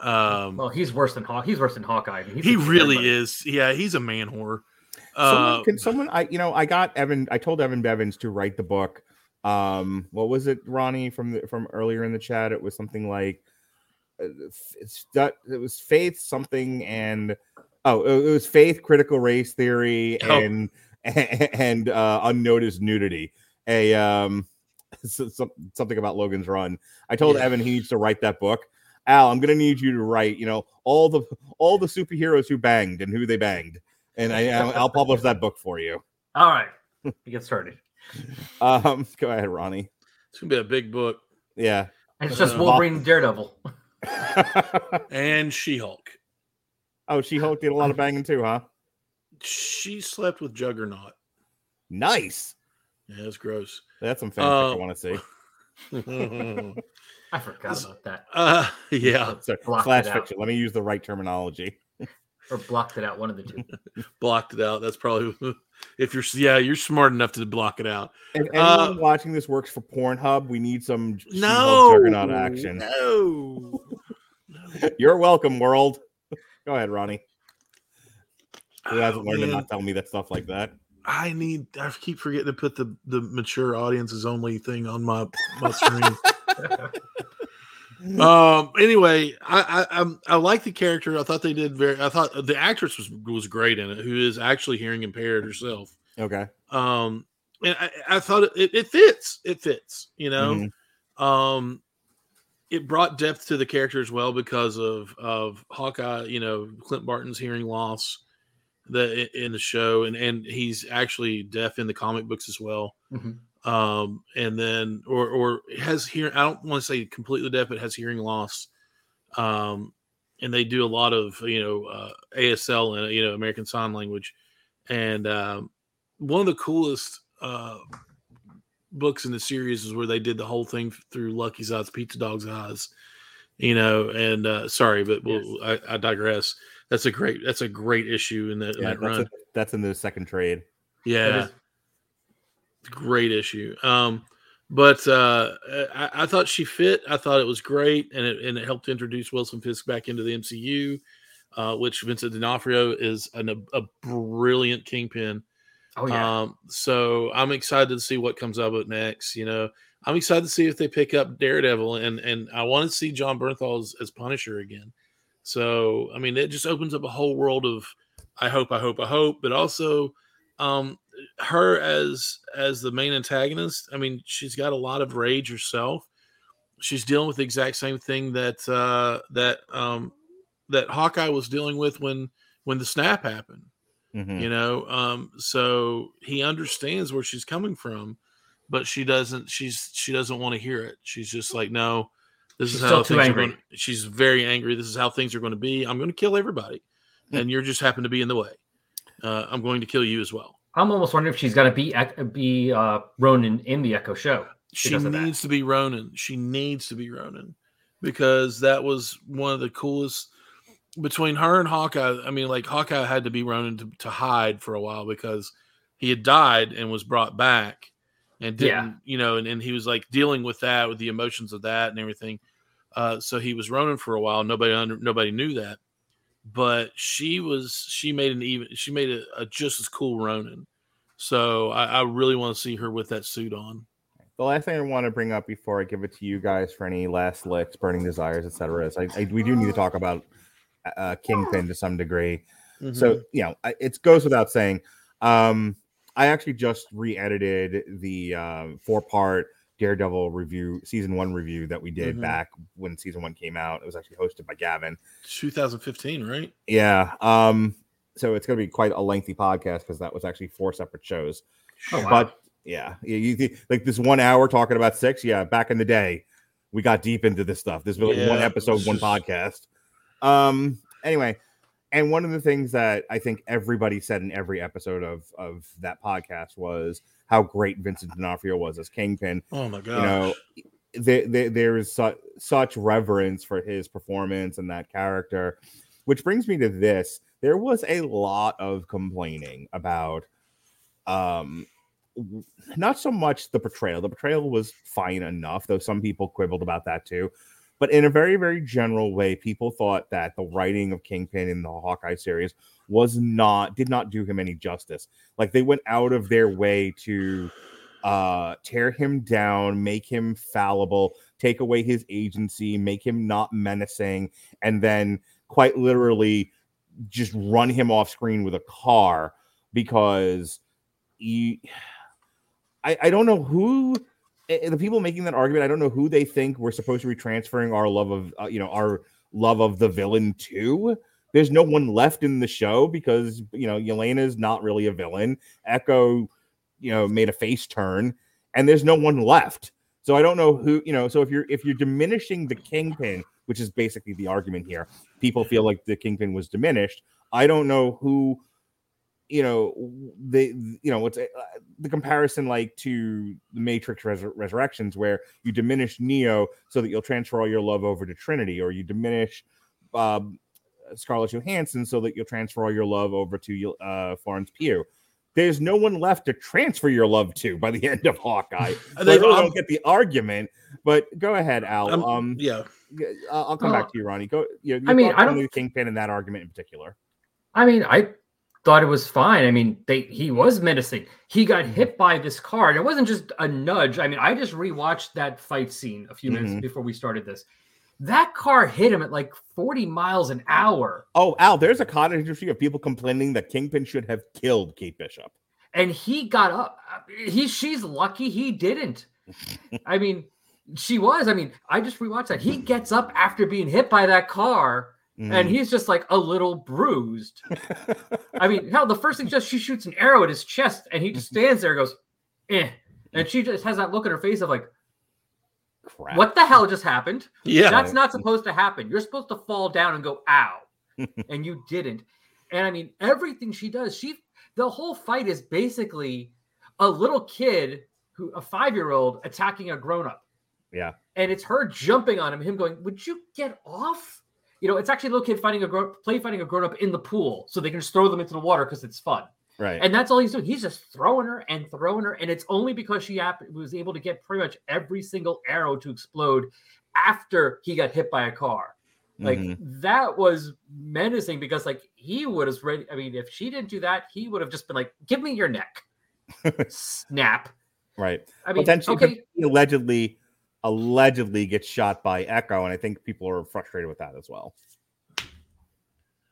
Um, well, he's worse than Hawk. He's worse than Hawkeye. I mean, he a- really everybody- is. Yeah, he's a man whore. Someone, Uh, can someone? I you know I got Evan. I told Evan Bevins to write the book Um, what was it, Ronnie, from the, from earlier in the chat? It was something like uh, it's that it was faith something and oh it was faith critical race theory Oh. and and uh unnoticed nudity a um so- so- something about logan's run i told Yeah. evan he needs to write that book al i'm gonna need you to write you know all the all the superheroes who banged and who they banged and i I'll- i'll publish that book for you All right, we get started. um go ahead ronnie It's gonna be a big book. yeah it's just Uh, Wolverine and Daredevil. And She Hulk. oh she hulk did a lot of banging too huh She slept with Juggernaut. nice Yeah, it's gross. That's some fanfic i Uh, want to see I forgot about that. uh, yeah, Sorry, Blocked slash it out. fiction. Let me use the right terminology. Or blocked it out, one of the two. blocked it out. That's probably if you're yeah you're smart enough to block it out. If Uh, anyone watching this works for Pornhub, we need some No, Juggernaut action. No, You're welcome, world. Go ahead, Ronnie. Who hasn't Oh, learned to not tell me that stuff like that? I need. I keep forgetting to put the the mature audiences only thing on my my screen. um. Anyway, I I I'm, I like the character. I thought they did very. I thought the actress was was great in it. Who is actually hearing impaired herself. Okay. Um. And I, I thought it, it, it fits. It fits. You know. Mhm. Um. It brought depth to the character as well because of of Hawkeye. You know, Clint Barton's hearing loss. The in the show, and and he's actually deaf in the comic books as well Mhm. um, and then or or has hearing. I don't want to say completely deaf, but has hearing loss. Um, and they do a lot of you know uh, ASL and you know American Sign Language, and um, one of the coolest uh, books in the series is where they did the whole thing through Lucky's eyes, Pizza Dog's eyes. You know, and uh, sorry, but we'll, I, I digress. That's a great. That's a great issue in that, in Yeah, that that's, run. a- that's in the second trade. Yeah, is- great issue. Um, but uh, I, I thought she fit. I thought it was great, and it and it helped introduce Wilson Fisk back into the MCU, uh, which Vincent D'Onofrio is an, a, a brilliant kingpin. Oh yeah. Um, so I'm excited to see what comes out of it next. You know, I'm excited to see if they pick up Daredevil, and and I want to see Jon Bernthal as, as Punisher again. So I mean, it just opens up a whole world of I hope, I hope, I hope, but also um, her as as the main antagonist. I mean, she's got a lot of rage herself. She's dealing with the exact same thing that uh, that um, that Hawkeye was dealing with when when the snap happened Mhm. you know um so he understands where she's coming from but she doesn't she's she doesn't want to hear it she's just like no this She's is how things are going she's very angry. This is how things are going to be. I'm going to kill everybody. And you're just happen to be in the way. Uh, i'm going to kill you as well. I'm almost wondering if she's gonna be Ec- be uh, Ronin in the Echo show. she because of that. needs to be ronin. She needs to be ronin because that was one of the coolest between her and hawkeye i mean like hawkeye had to be ronin to, to hide for a while because he had died and was brought back and didn't Yeah. you know and, and he was like dealing with that with the emotions of that and everything uh so he was ronin for a while nobody under nobody knew that but she was she made an even she made a, a just as cool ronin so I, I really want to see her with that suit on The last thing I want to bring up before I give it to you guys for any last licks, burning desires, etc., is I, I we do need to talk about uh, Kingpin to some degree. Mm-hmm. So you know, I- it goes without saying. Um, I actually just re-edited the um, four-part Daredevil review, season one review that we did Mhm. back when season one came out. It was actually hosted by Gavin. 2015, right? Yeah. Um, so it's going to be quite a lengthy podcast because that was actually four separate shows. Oh, wow. But yeah, you, you like this one hour talking about six. Yeah, back in the day, we got deep into this stuff. This was like one Yeah, episode, one just- podcast. Um. Anyway, and one of the things that I think everybody said in every episode of of that podcast was how great Vincent D'Onofrio was as Kingpin. Oh my god! you know there, there, there is su- such reverence for his performance and that character. Which brings me to this. There was a lot of complaining about um not so much the portrayal. The portrayal was fine enough though some people quibbled about that too but in a very very general way people thought that the writing of kingpin in the hawkeye series was not did not do him any justice like they went out of their way to uh, tear him down, make him fallible, take away his agency, make him not menacing, and then quite literally just run him off screen with a car because he. I, I don't know who the people making that argument. I don't know who they think we're supposed to be transferring our love of uh, you know our love of the villain to. There's no one left in the show because you know Yelena's not really a villain. Echo, you know, made a face turn, and there's no one left. So I don't know who you know. So if you're if you're diminishing the kingpin, which is basically the argument here, people feel like the kingpin was diminished. I don't know who you know the you know what's uh, the comparison like to the matrix Resur- resurrections where you diminish neo so that you'll transfer all your love over to trinity or you diminish um, scarlett johansson so that you'll transfer all your love over to uh, florence pugh. There's no one left to transfer your love to by the end of hawkeye. So They- i really um, don't get the argument but go ahead al Um, um yeah. i'll I'll come Well, back to you ronnie. Go you know, I mean, I don't- the kingpin in that argument in particular. I mean, I thought it was fine. I mean, they he was menacing. He got hit by this car. And it wasn't just a nudge. I mean, I just rewatched that fight scene a few Mhm. minutes before we started this. That car hit him at like 40 miles an hour. Oh, Al, there's a cottage industry of people complaining that Kingpin should have killed Kate Bishop. And he got up. He she's lucky he didn't. I mean, she was. I mean, I just rewatched that. He gets up after being hit by that car Mm. and he's just like a little bruised. I mean, hell, the first thing just she shoots an arrow at his chest, and he just stands there, and goes, eh, and she just has that look in her face of like, Crap. what the hell just happened? Yeah. That's not supposed to happen. You're supposed to fall down and go, ow, and you didn't. And I mean, everything she does, she the whole fight is basically a little kid who a five year old attacking a grown up. Yeah. and it's her jumping on him, him going, "Would you get off?" You know, it's actually a little kid fighting a grown, play fighting a grown up in the pool, so they can just throw them into the water because it's fun. Right. And that's all he's doing. He's just throwing her and throwing her, and it's only because she was able to get pretty much every single arrow to explode after he got hit by a car. Like Mhm. that was menacing because like he would have ready. I mean, if she didn't do that, he would have just been like, "Give me your neck." Snap. right. I mean, she okay, allegedly allegedly gets shot by Echo, and I think people are frustrated with that as well.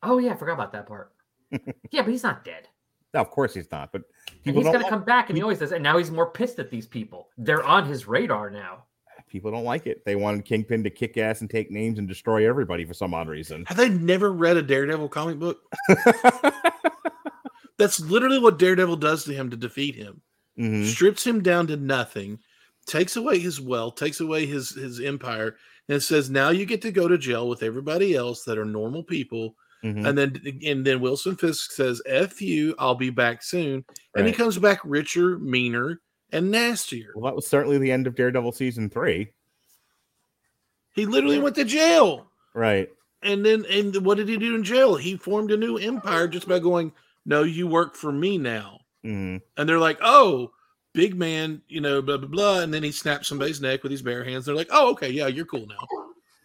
Oh yeah, I forgot about that part. yeah, but he's not dead. Now, of course he's not, but And he's gonna like, come back, and he always does. And now he's more pissed at these people. They're on his radar now. people don't like it. They wanted Kingpin to kick ass and take names and destroy everybody for some odd reason. Have they never read a Daredevil comic book? That's literally what Daredevil does to him to defeat him. Mhm. Strips him down to nothing, takes away his wealth, takes away his his empire, and says, "Now you get to go to jail with everybody else that are normal people." Mhm. And then and then Wilson Fisk says, "F you, I'll be back soon," and he comes back richer, meaner, and nastier. Well, that was certainly the end of Daredevil season three. He literally went to jail. Right. And then, and what did he do in jail? He formed a new empire just by going, "No, you work for me now." Mhm. And they're like, "Oh, big man," you know, blah blah blah. And then he snaps somebody's neck with his bare hands. They're like, "Oh, okay, yeah, you're cool now."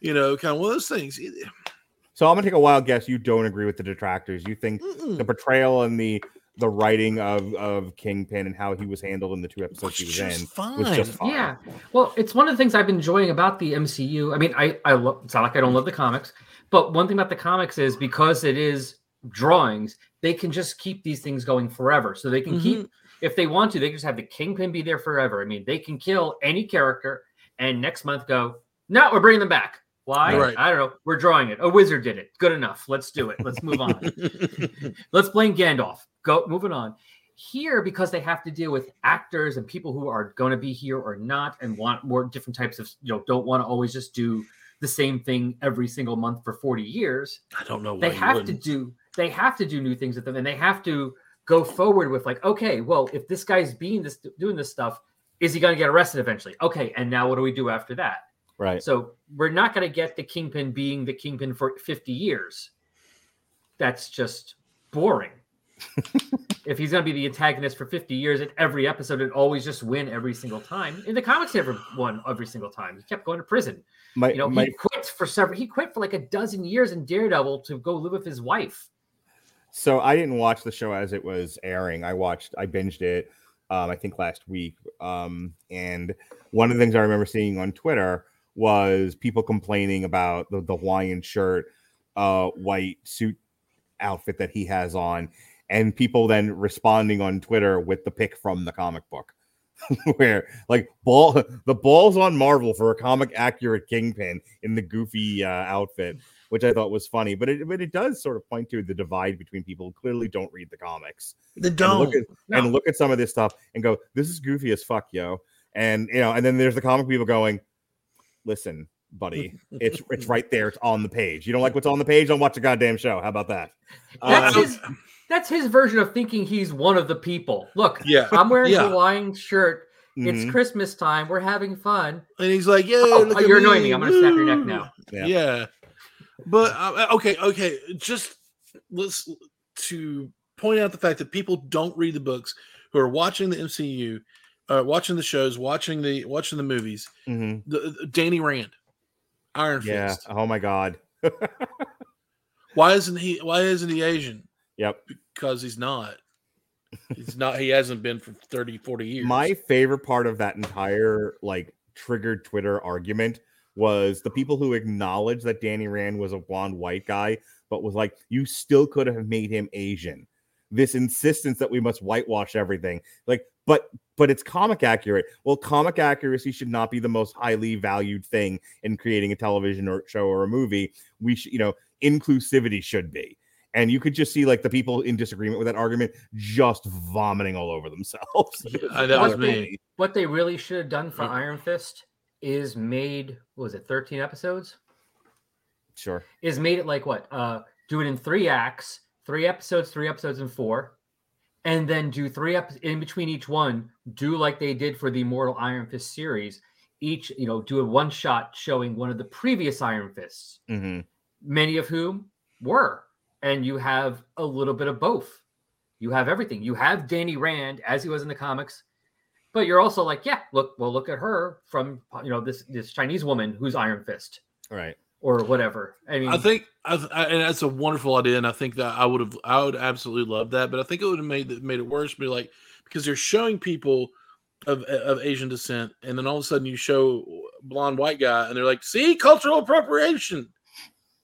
You know, kind of one of those things. So I'm gonna take a wild guess. You don't agree with the detractors. You think Mm-mm. the portrayal and the the writing of of Kingpin and how he was handled in the two episodes Was he was just in was just fine. fine. Yeah. Well, it's one of the things I've been enjoying about the MCU. I mean, I I love. It's not like I don't love the comics, but one thing about the comics is because it is drawings, they can just keep these things going forever. So they can keep, mm-hmm. If they want to, they can just have the Kingpin be there forever. I mean, they can kill any character and next month go, no, we're bringing them back. Why? Right. I don't know. We're drawing it. A wizard did it. Good enough. Let's do it. Let's move on. Let's blame Gandalf. Go moving on. Here, because they have to deal with actors and people who are going to be here or not, and want more different types of, you know, don't want to always just do the same thing every single month for 40 years. I don't know. They have to do they have to do new things with them, and they have to go forward with like, okay, well, if this guy's being this doing this stuff, is he going to get arrested eventually? Okay, and now what do we do after that? Right. So we're not going to get the kingpin being the kingpin for 50 years. That's just boring. if he's going to be the antagonist for 50 years at every episode and always just win every single time, in the comics, he never won every single time. He kept going to prison. My, You know, my he quit for several. He quit for like a dozen years in Daredevil to go live with his wife. So I didn't watch the show as it was airing. I watched, I binged it um, I think last week. Um, and one of the things I remember seeing on Twitter was people complaining about the, the Hawaiian shirt, uh, white suit outfit that he has on, and people then responding on Twitter with the pic from the comic book. where like ball the balls on Marvel for a comic accurate kingpin in the goofy uh, outfit, which I thought was funny. But it but it does sort of point to the divide between people who clearly don't read the comics They and don't. look at and look at some of this stuff and go, "This is goofy as fuck, yo." And you know, and then there's the comic people going, "Listen, buddy, it's it's right there. It's on the page. You don't like what's on the page? Don't watch a goddamn show. How about that?" That's Uh, his. That's his version of thinking he's one of the people. Look, Yeah, I'm wearing yeah. a Hawaiian shirt. mhm. It's Christmas time. We're having fun. and he's like, "Yeah, Oh, look oh, at you're annoying me. I'm gonna snap your neck now. Yeah. Yeah. But uh, okay, okay, just let's to point out the fact that people don't read the books who are watching the MCU, uh, watching the shows, watching the watching the movies. Mhm. The, the- Danny Rand, Iron yeah. Fist. Oh my god. Why isn't he? Why isn't he Asian? Yep. Because he's not. He's not. He hasn't been for 30, 40 years. My favorite part of that entire like triggered Twitter argument was the people who acknowledged that Danny Rand was a blonde white guy, but was like, you still could have made him Asian. This insistence that we must whitewash everything, like, but but it's comic accurate. Well, comic accuracy should not be the most highly valued thing in creating a television or show or a movie. We should, you know, inclusivity should be. And you could just see like the people in disagreement with that argument just vomiting all over themselves. Uh, that was What me. they- What they really should have done for. Iron Fist is made. What was it 13 episodes? Sure. Is made it like what? Uh, do it in three acts, three episodes, three episodes, and four, and then do three up in between each one. Do like they did for the Immortal Iron Fist series. Each, you know, do a one shot showing one of the previous Iron Fists. hmm many of whom were. And you have a little bit of both. You have everything. You have Danny Rand as he was in the comics, but you're also like, yeah, look, well, look at her from you know this this Chinese woman who's Iron Fist Right. or whatever. I mean, I think, I, I, and that's a wonderful idea, and I think that I would have, I would absolutely love that. But I think it would have made it made it worse. Be like because they're showing people of of Asian descent, and then all of a sudden you show blonde white guy, and they're like, "See, cultural appropriation."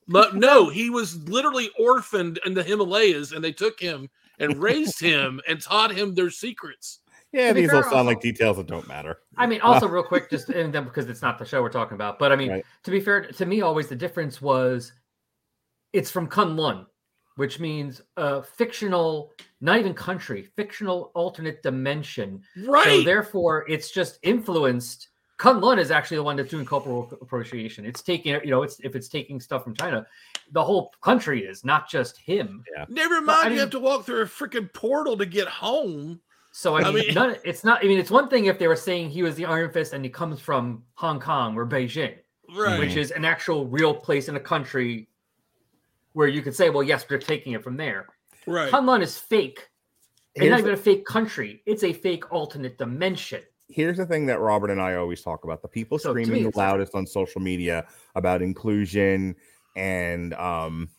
But no, he was literally orphaned in the Himalayas, and they took him and raised him and taught him their secrets. Yeah, these all fair, sound like details that don't matter. I mean, also real quick, just and then because it's not the show we're talking about, but I mean, Right. to be fair, to me, always the difference was it's from Kunlun, which means a fictional, not even country, fictional alternate dimension. Right. So therefore, it's just influenced. Kunlun is actually the one that's doing cultural appropriation. It's taking, you know, it's if it's taking stuff from China, the whole country is not just him. Never mind, I you mean- have to walk through a freaking portal to get home. So I I mean, mean- none, it's not. I mean, it's one thing if they were saying he was the Iron Fist and he comes from Hong Kong or Beijing, Right. which is an actual real place in a country where you could say, well, yes, they're taking it from there. right. Kunlun is fake. It's not even a fake country. It's a fake alternate dimension. here's the thing that Robert and I always talk about: the people So screaming me, the loudest on social media about inclusion and um,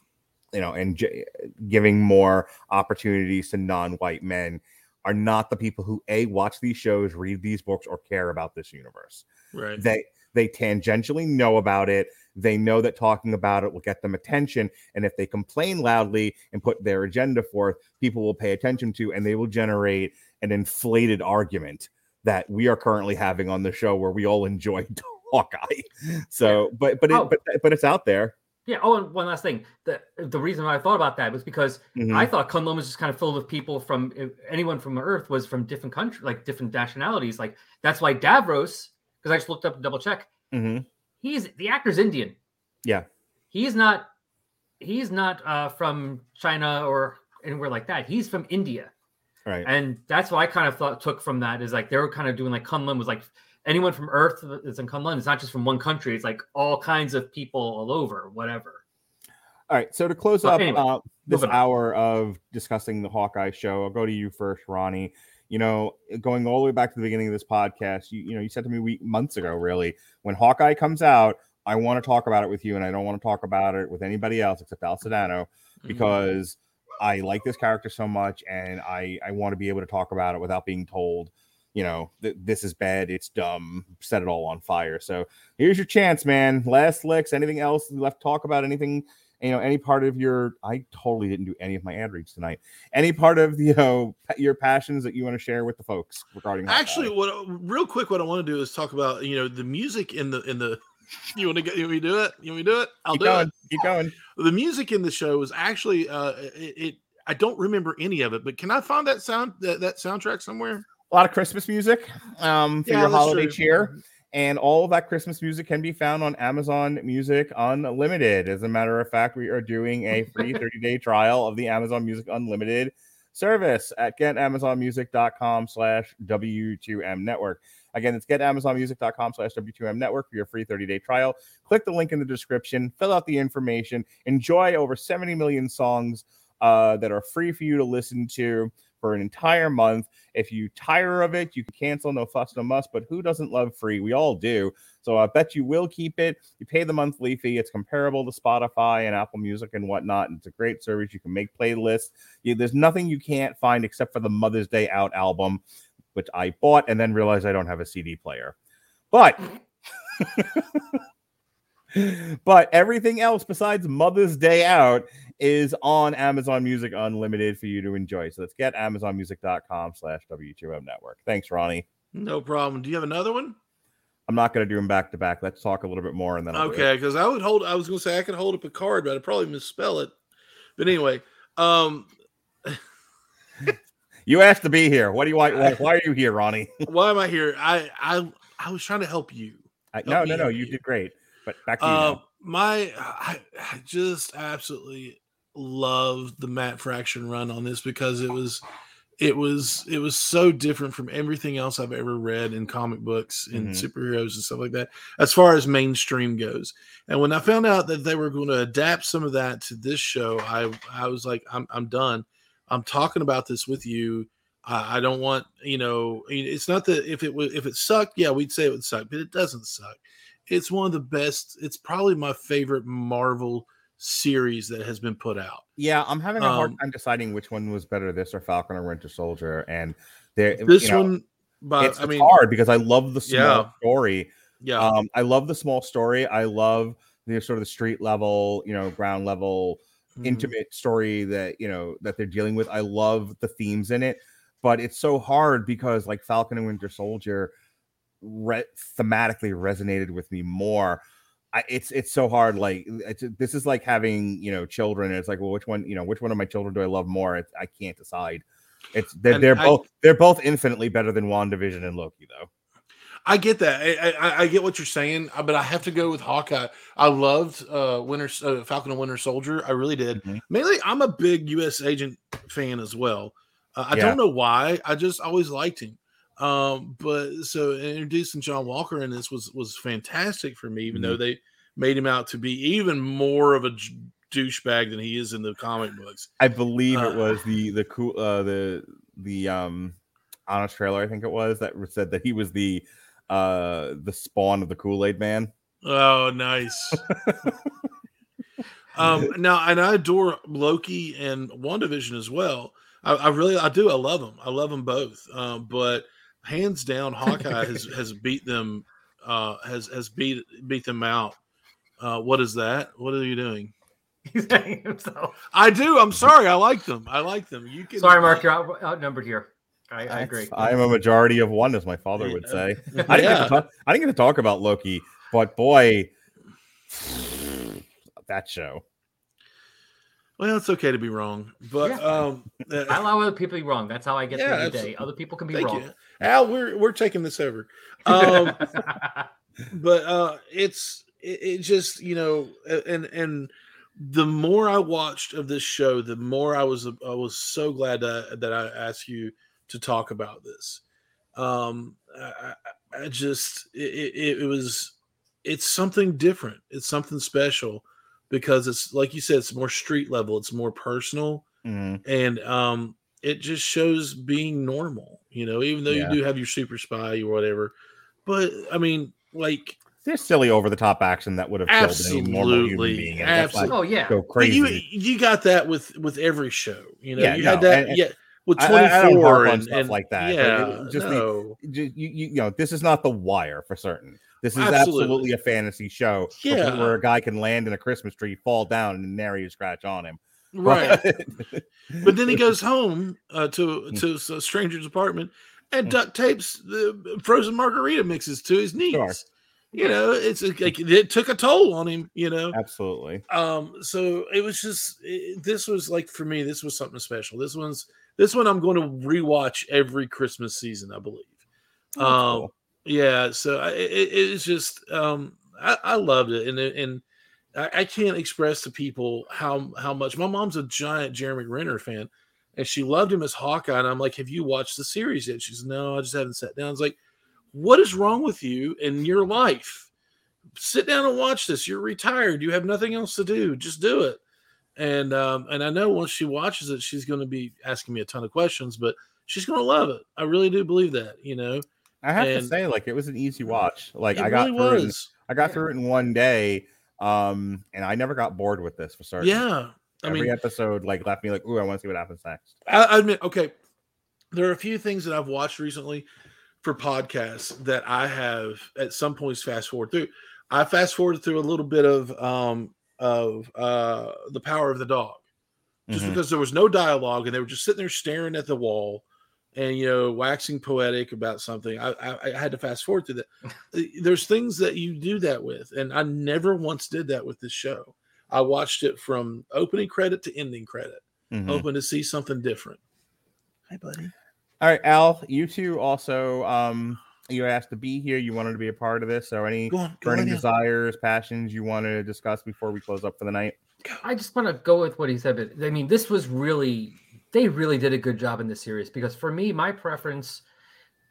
you know, and j- giving more opportunities to non-white men are not the people who a watch these shows, read these books, or care about this universe. right. They they tangentially know about it. They know that talking about it will get them attention, and if they complain loudly and put their agenda forth, people will pay attention to, and they will generate an inflated argument that we are currently having on the show where we all enjoy Hawkeye. So, but but it, Oh. but but it's out there. Yeah. Oh, and one last thing. The the reason why I thought about that was because Mhm. I thought Kunlun was just kind of filled with people from uh, anyone from Earth was from different countries, like different nationalities. Like that's why Davos, because I just looked up to double check. Mhm. He's the actor's Indian. Yeah. He's not. He's not uh, from China or anywhere like that. He's from India, right. and that's what I kind of thought took from that is like they were kind of doing like Kunlun was like anyone from Earth that's in Kunlun. It's not just from one country. It's like all kinds of people all over, whatever. All right. So to close Well, up anyway, uh, this hour of discussing the Hawkeye show, I'll go to you first, Ronnie. You know, going all the way back to the beginning of this podcast, you, you know, you said to me week, months ago, really, when Hawkeye comes out, I want to talk about it with you, and I don't want to talk about it with anybody else except Al Sedano Mm-hmm. because I like this character so much, and I I want to be able to talk about it without being told, you know, th- this is bad, it's dumb, set it all on fire. So here's your chance, man. Last licks. Anything else left? to Talk about anything? You know, any part of your? I totally didn't do any of my ad reads tonight. Any part of you know your passions that you want to share with the folks regarding? Actually, what real quick, what I want to do is talk about you know the music in the in the. You want to get? You want me to do it? You want me to do it? I'll keep do going. it. Keep going. The music in the show is actually uh it, it. I don't remember any of it, but can I find that sound that, that soundtrack somewhere? A lot of Christmas music um, for Yeah, your holiday true. cheer. And all of that Christmas music can be found on Amazon Music Unlimited. As a matter of fact, we are doing a free 30 day trial of the Amazon Music Unlimited service at getamazonmusic.com slash W2M network. Again, it's getamazonmusic.com slash W2M network for your free 30 day trial. Click the link in the description, fill out the information, enjoy over 70 million songs uh, that are free for you to listen to for an entire month. If you tire of it, you can cancel, no fuss, no muss. But who doesn't love free? We all do. So I bet you will keep it. You pay the monthly fee. It's comparable to Spotify and Apple Music and whatnot. And it's a great service. You can make playlists. You, there's nothing you can't find except for the Mother's Day Out album, which I bought and then realized I don't have a CD player. But but everything else besides Mother's Day Out is on Amazon Music Unlimited for you to enjoy. So let's get amazonmusic.com slash W2M network. Thanks, Ronnie. No problem. Do you have another one? I'm not going to do them back to back. Let's talk a little bit more and then I'll. Okay, because I would hold. I was going to say I could hold up a card, but I'd probably misspell it. But anyway, um, You asked to be here. What do you want? Why, why are you here, Ronnie? why am I here? I I I was trying to help you. I, no, no, no. You you. did great. But back to you. Uh, now. my I, I just absolutely loved the Matt Fraction run on this because it was it was it was so different from everything else I've ever read in comic books and Mhm. superheroes and stuff like that as far as mainstream goes. And when I found out that they were going to adapt some of that to this show, I I was like I'm I'm done. I'm talking about this with you. I, I don't want you know. It's not that if it was if it sucked, yeah, we'd say it would suck, but it doesn't suck. It's one of the best. It's probably my favorite Marvel series that has been put out. Yeah, I'm having a hard um, time deciding which one was better, this or Falcon or Winter Soldier. And there, This you know, one, but it's, I it's mean, hard because I love the small Yeah. story. yeah, Um, I love the small story. I love the sort of the street level, you know, ground level, mhm. intimate story that you know that they're dealing with. I love the themes in it, but it's so hard because like Falcon and Winter Soldier, re- thematically resonated with me more. I, it's it's so hard. Like it's, this is like having you know children. And it's like, well, which one you know which one of my children do I love more? It's, I can't decide. It's they're, And they're I- both they're both infinitely better than Wandavision and Loki though. I get that. I, I, I get what you're saying, uh, but I have to go with Hawkeye. I loved uh, Winter uh, Falcon and Winter Soldier. I really did. Mhm. Mainly, I'm a big U.S. Agent fan as well. Uh, I Yeah. don't know why. I just always liked him. Um, but so introducing John Walker in this was was fantastic for me, even though Mm-hmm. they made him out to be even more of a douchebag than he is in the comic books. I believe Uh, it was the the cool uh the the um honest trailer, I think it was that said that he was the uh the spawn of the Kool-Aid man. Oh, nice. um, now, and I adore Loki and WandaVision as well. I, I really, I do. I love them. I love them both. Um, but hands down, Hawkeye has has beat them. Uh, has has beat beat them out. Uh, what is that? What are you doing? He's hanging himself. I do. I'm sorry. I like them. I like them. You can. Sorry, Mark, you're out, outnumbered here. I, I agree. I am a majority of one, as my father would Yeah. say. I didn't, get to talk, I didn't get to talk about Loki, but boy, that show. Well, it's okay to be wrong, but Yeah. um, uh, I allow other people to be wrong. That's how I get Yeah, through the day. Other people can be thank wrong. you, Al. We're we're taking this over. Um, but uh it's it, it just you know and and the more i watched of this show the more i was i was so glad that, that i asked you to talk about this um i, I- I just it, it, it was it's something different it's something special because it's like you said it's more street level it's more personal Mhm. and um it just shows being normal you know even though Yeah. you do have your super spy or whatever but i mean like There's silly over the top action that would have killed any normal human Absolutely. being. and that's Absolutely. Oh yeah. Go But crazy. you you got that with with every show. You know, Yeah, you had that. and- and yeah, with 24 I- I don't harp on and, stuff and like that, Yeah, it- just no. you, you, you know, this is not the wire for certain. This is Absolutely. absolutely, a fantasy show where- Yeah. where a guy can land in a Christmas tree, fall down, and nary a scratch on him. right. But- then he goes home uh, to to a stranger's apartment and Mm. duct tapes the frozen margarita mixes to his knees. Sure. You know, it's like it took a toll on him. You know, absolutely. um so it was just it, this was like for me this was something special this one's this one i'm going to rewatch every christmas season i believe Oh, um cool. Yeah so I, it, it's just um I, I loved it and and I, can't express to people how how much my mom's a giant jeremy renner fan and she loved him as hawkeye and i'm like have you watched the series yet? She's no i just haven't sat down. It's like what is wrong with you in your life? Sit down and watch this you're retired you have nothing else to do just do it. And um and i know once she watches it she's going to be asking me a ton of questions but she's going to love it i really do believe that you know I have to say, like, it was an easy watch. Like, I got really through it. In, I got through it in one day, um, and I never got bored with this for certain. yeah i Every mean episode like left me like, ooh, I want to see what happens next. I, I admit okay there are a few things that i've watched recently for podcasts that i have at some points fast forward through i fast forwarded through a little bit of um of uh the power of the dog just Mhm. because there was no dialogue and they were just sitting there staring at the wall and you know waxing poetic about something i i, I had to fast forward through that Uh, there's things that you do that with and i never once did that with this show i watched it from opening credit to ending credit Mhm. hoping to see something different hi buddy All right, Al, you two also um you asked to be here. You wanted to be a part of this. So any go on go burning on desires, passions you want to discuss before we close up for the night? I just want to go with what he said. But I mean, this was really they really did a good job in this series because for me, my preference,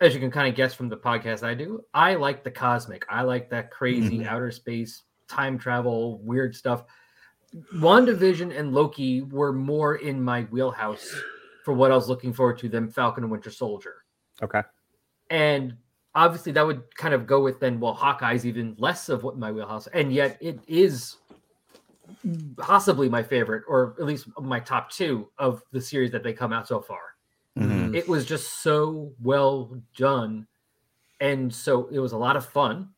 as you can kind of guess from the podcast I do, I like the cosmic. I like that crazy Mhm. outer space, time travel, weird stuff. WandaVision and Loki were more in my wheelhouse for what I was looking forward to than Falcon and Winter Soldier. Okay. And obviously that would kind of go with then well Hawkeye's even less of what my wheelhouse and yet it is possibly my favorite or at least my top two of the series that they come out so far. Mhm. it was just so well done and so it was a lot of fun.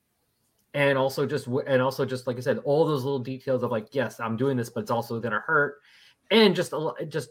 And also just and also just like i said all those little details of like yes i'm doing this but it's also gonna hurt. And just a just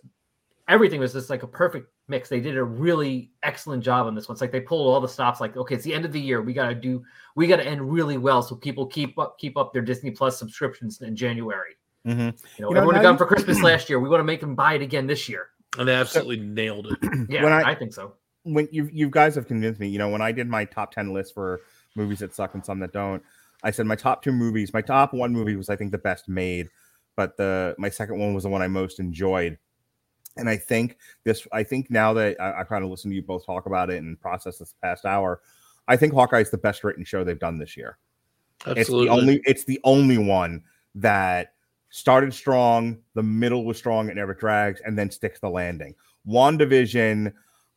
everything was just like a perfect mix. They did a really excellent job on this one. It's like they pulled all the stops like okay it's the end of the year. We gotta do we gotta end really well so people keep up keep up their disney plus subscriptions in january. Mhm. you know, You know, everyone now got them you- for christmas last year. We want to make them buy it again this year. And they absolutely nailed it. Yeah When I- I think so. when you you guys have convinced me, you know, when I did my top 10 list for movies that suck and some that don't, I said my top two movies, my top one movie was I think the best made, but the my second one was the one I most enjoyed. And I think this, I think now that I, I kind of listened to you both talk about it and process this past hour, I think Hawkeye is the best written show they've done this year. absolutely It's the only it's the only one that started strong, the middle was strong, it never drags, and then sticks the landing. WandaVision,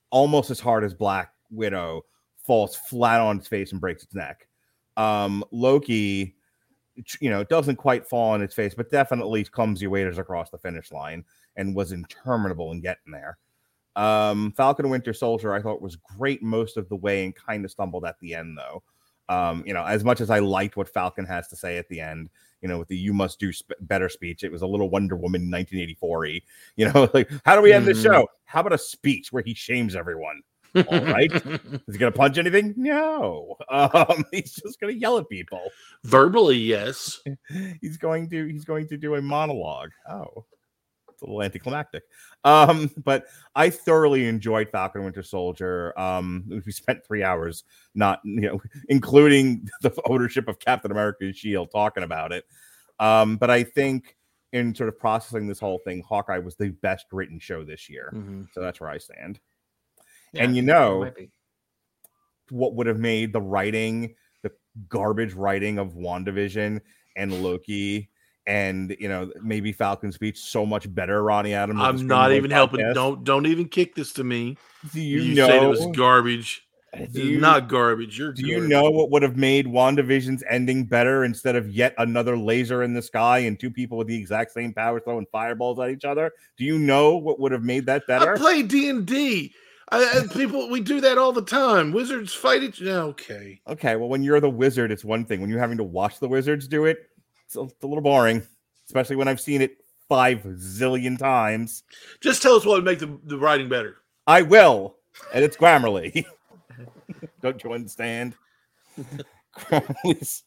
almost as hard as Black Widow, falls flat on its face and breaks its neck. Um, Loki, you know, doesn't quite fall on its face, but definitely clumsy waders across the finish line and was interminable in getting there. Um, Falcon Winter Soldier, I thought was great most of the way and kind of stumbled at the end, though. Um, you know, as much as I liked what Falcon has to say at the end, you know, with the "you must do sp- better" speech, it was a little Wonder Woman 1984y. You know, like how do we end the Mhm. show? How about a speech where he shames everyone? All right. Is he gonna punch anything? No. Um, he's just gonna yell at people. verbally yes He's going to he's going to do a monologue. Oh, it's a little anticlimactic. Um, but I thoroughly enjoyed Falcon Winter Soldier. Um, we spent three hours, not you know, including the ownership of Captain America's shield, talking about it. Um, but I think in sort of processing this whole thing, Hawkeye was the best written show this year. Mhm. So that's where I stand. Yeah, and you know, what would have made the writing, the garbage writing of WandaVision and Loki and you know maybe Falcons speech so much better, Ronnie Adams. i'm not even helping don't don't even kick this to me Do you, you, know said it was garbage Do you, not garbage. You're do you know what would have made WandaVision's ending better instead of yet another laser in the sky and two people with the exact same power throwing fireballs at each other? Do you know what would have made that better? I play D and D. People, we do that all the time. Wizards fight each. Okay. Okay, well, when you're the wizard, it's one thing. When you're having to watch the wizards do it, it's a, it's a little boring, especially when I've seen it five zillion times. Just tell us what would make the, the writing better. I will, and it's Grammarly. Don't you understand? Grammarly's,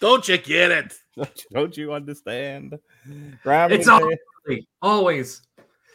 Don't you get it? don't you- don't you understand? Grammarly's, It's all- Always.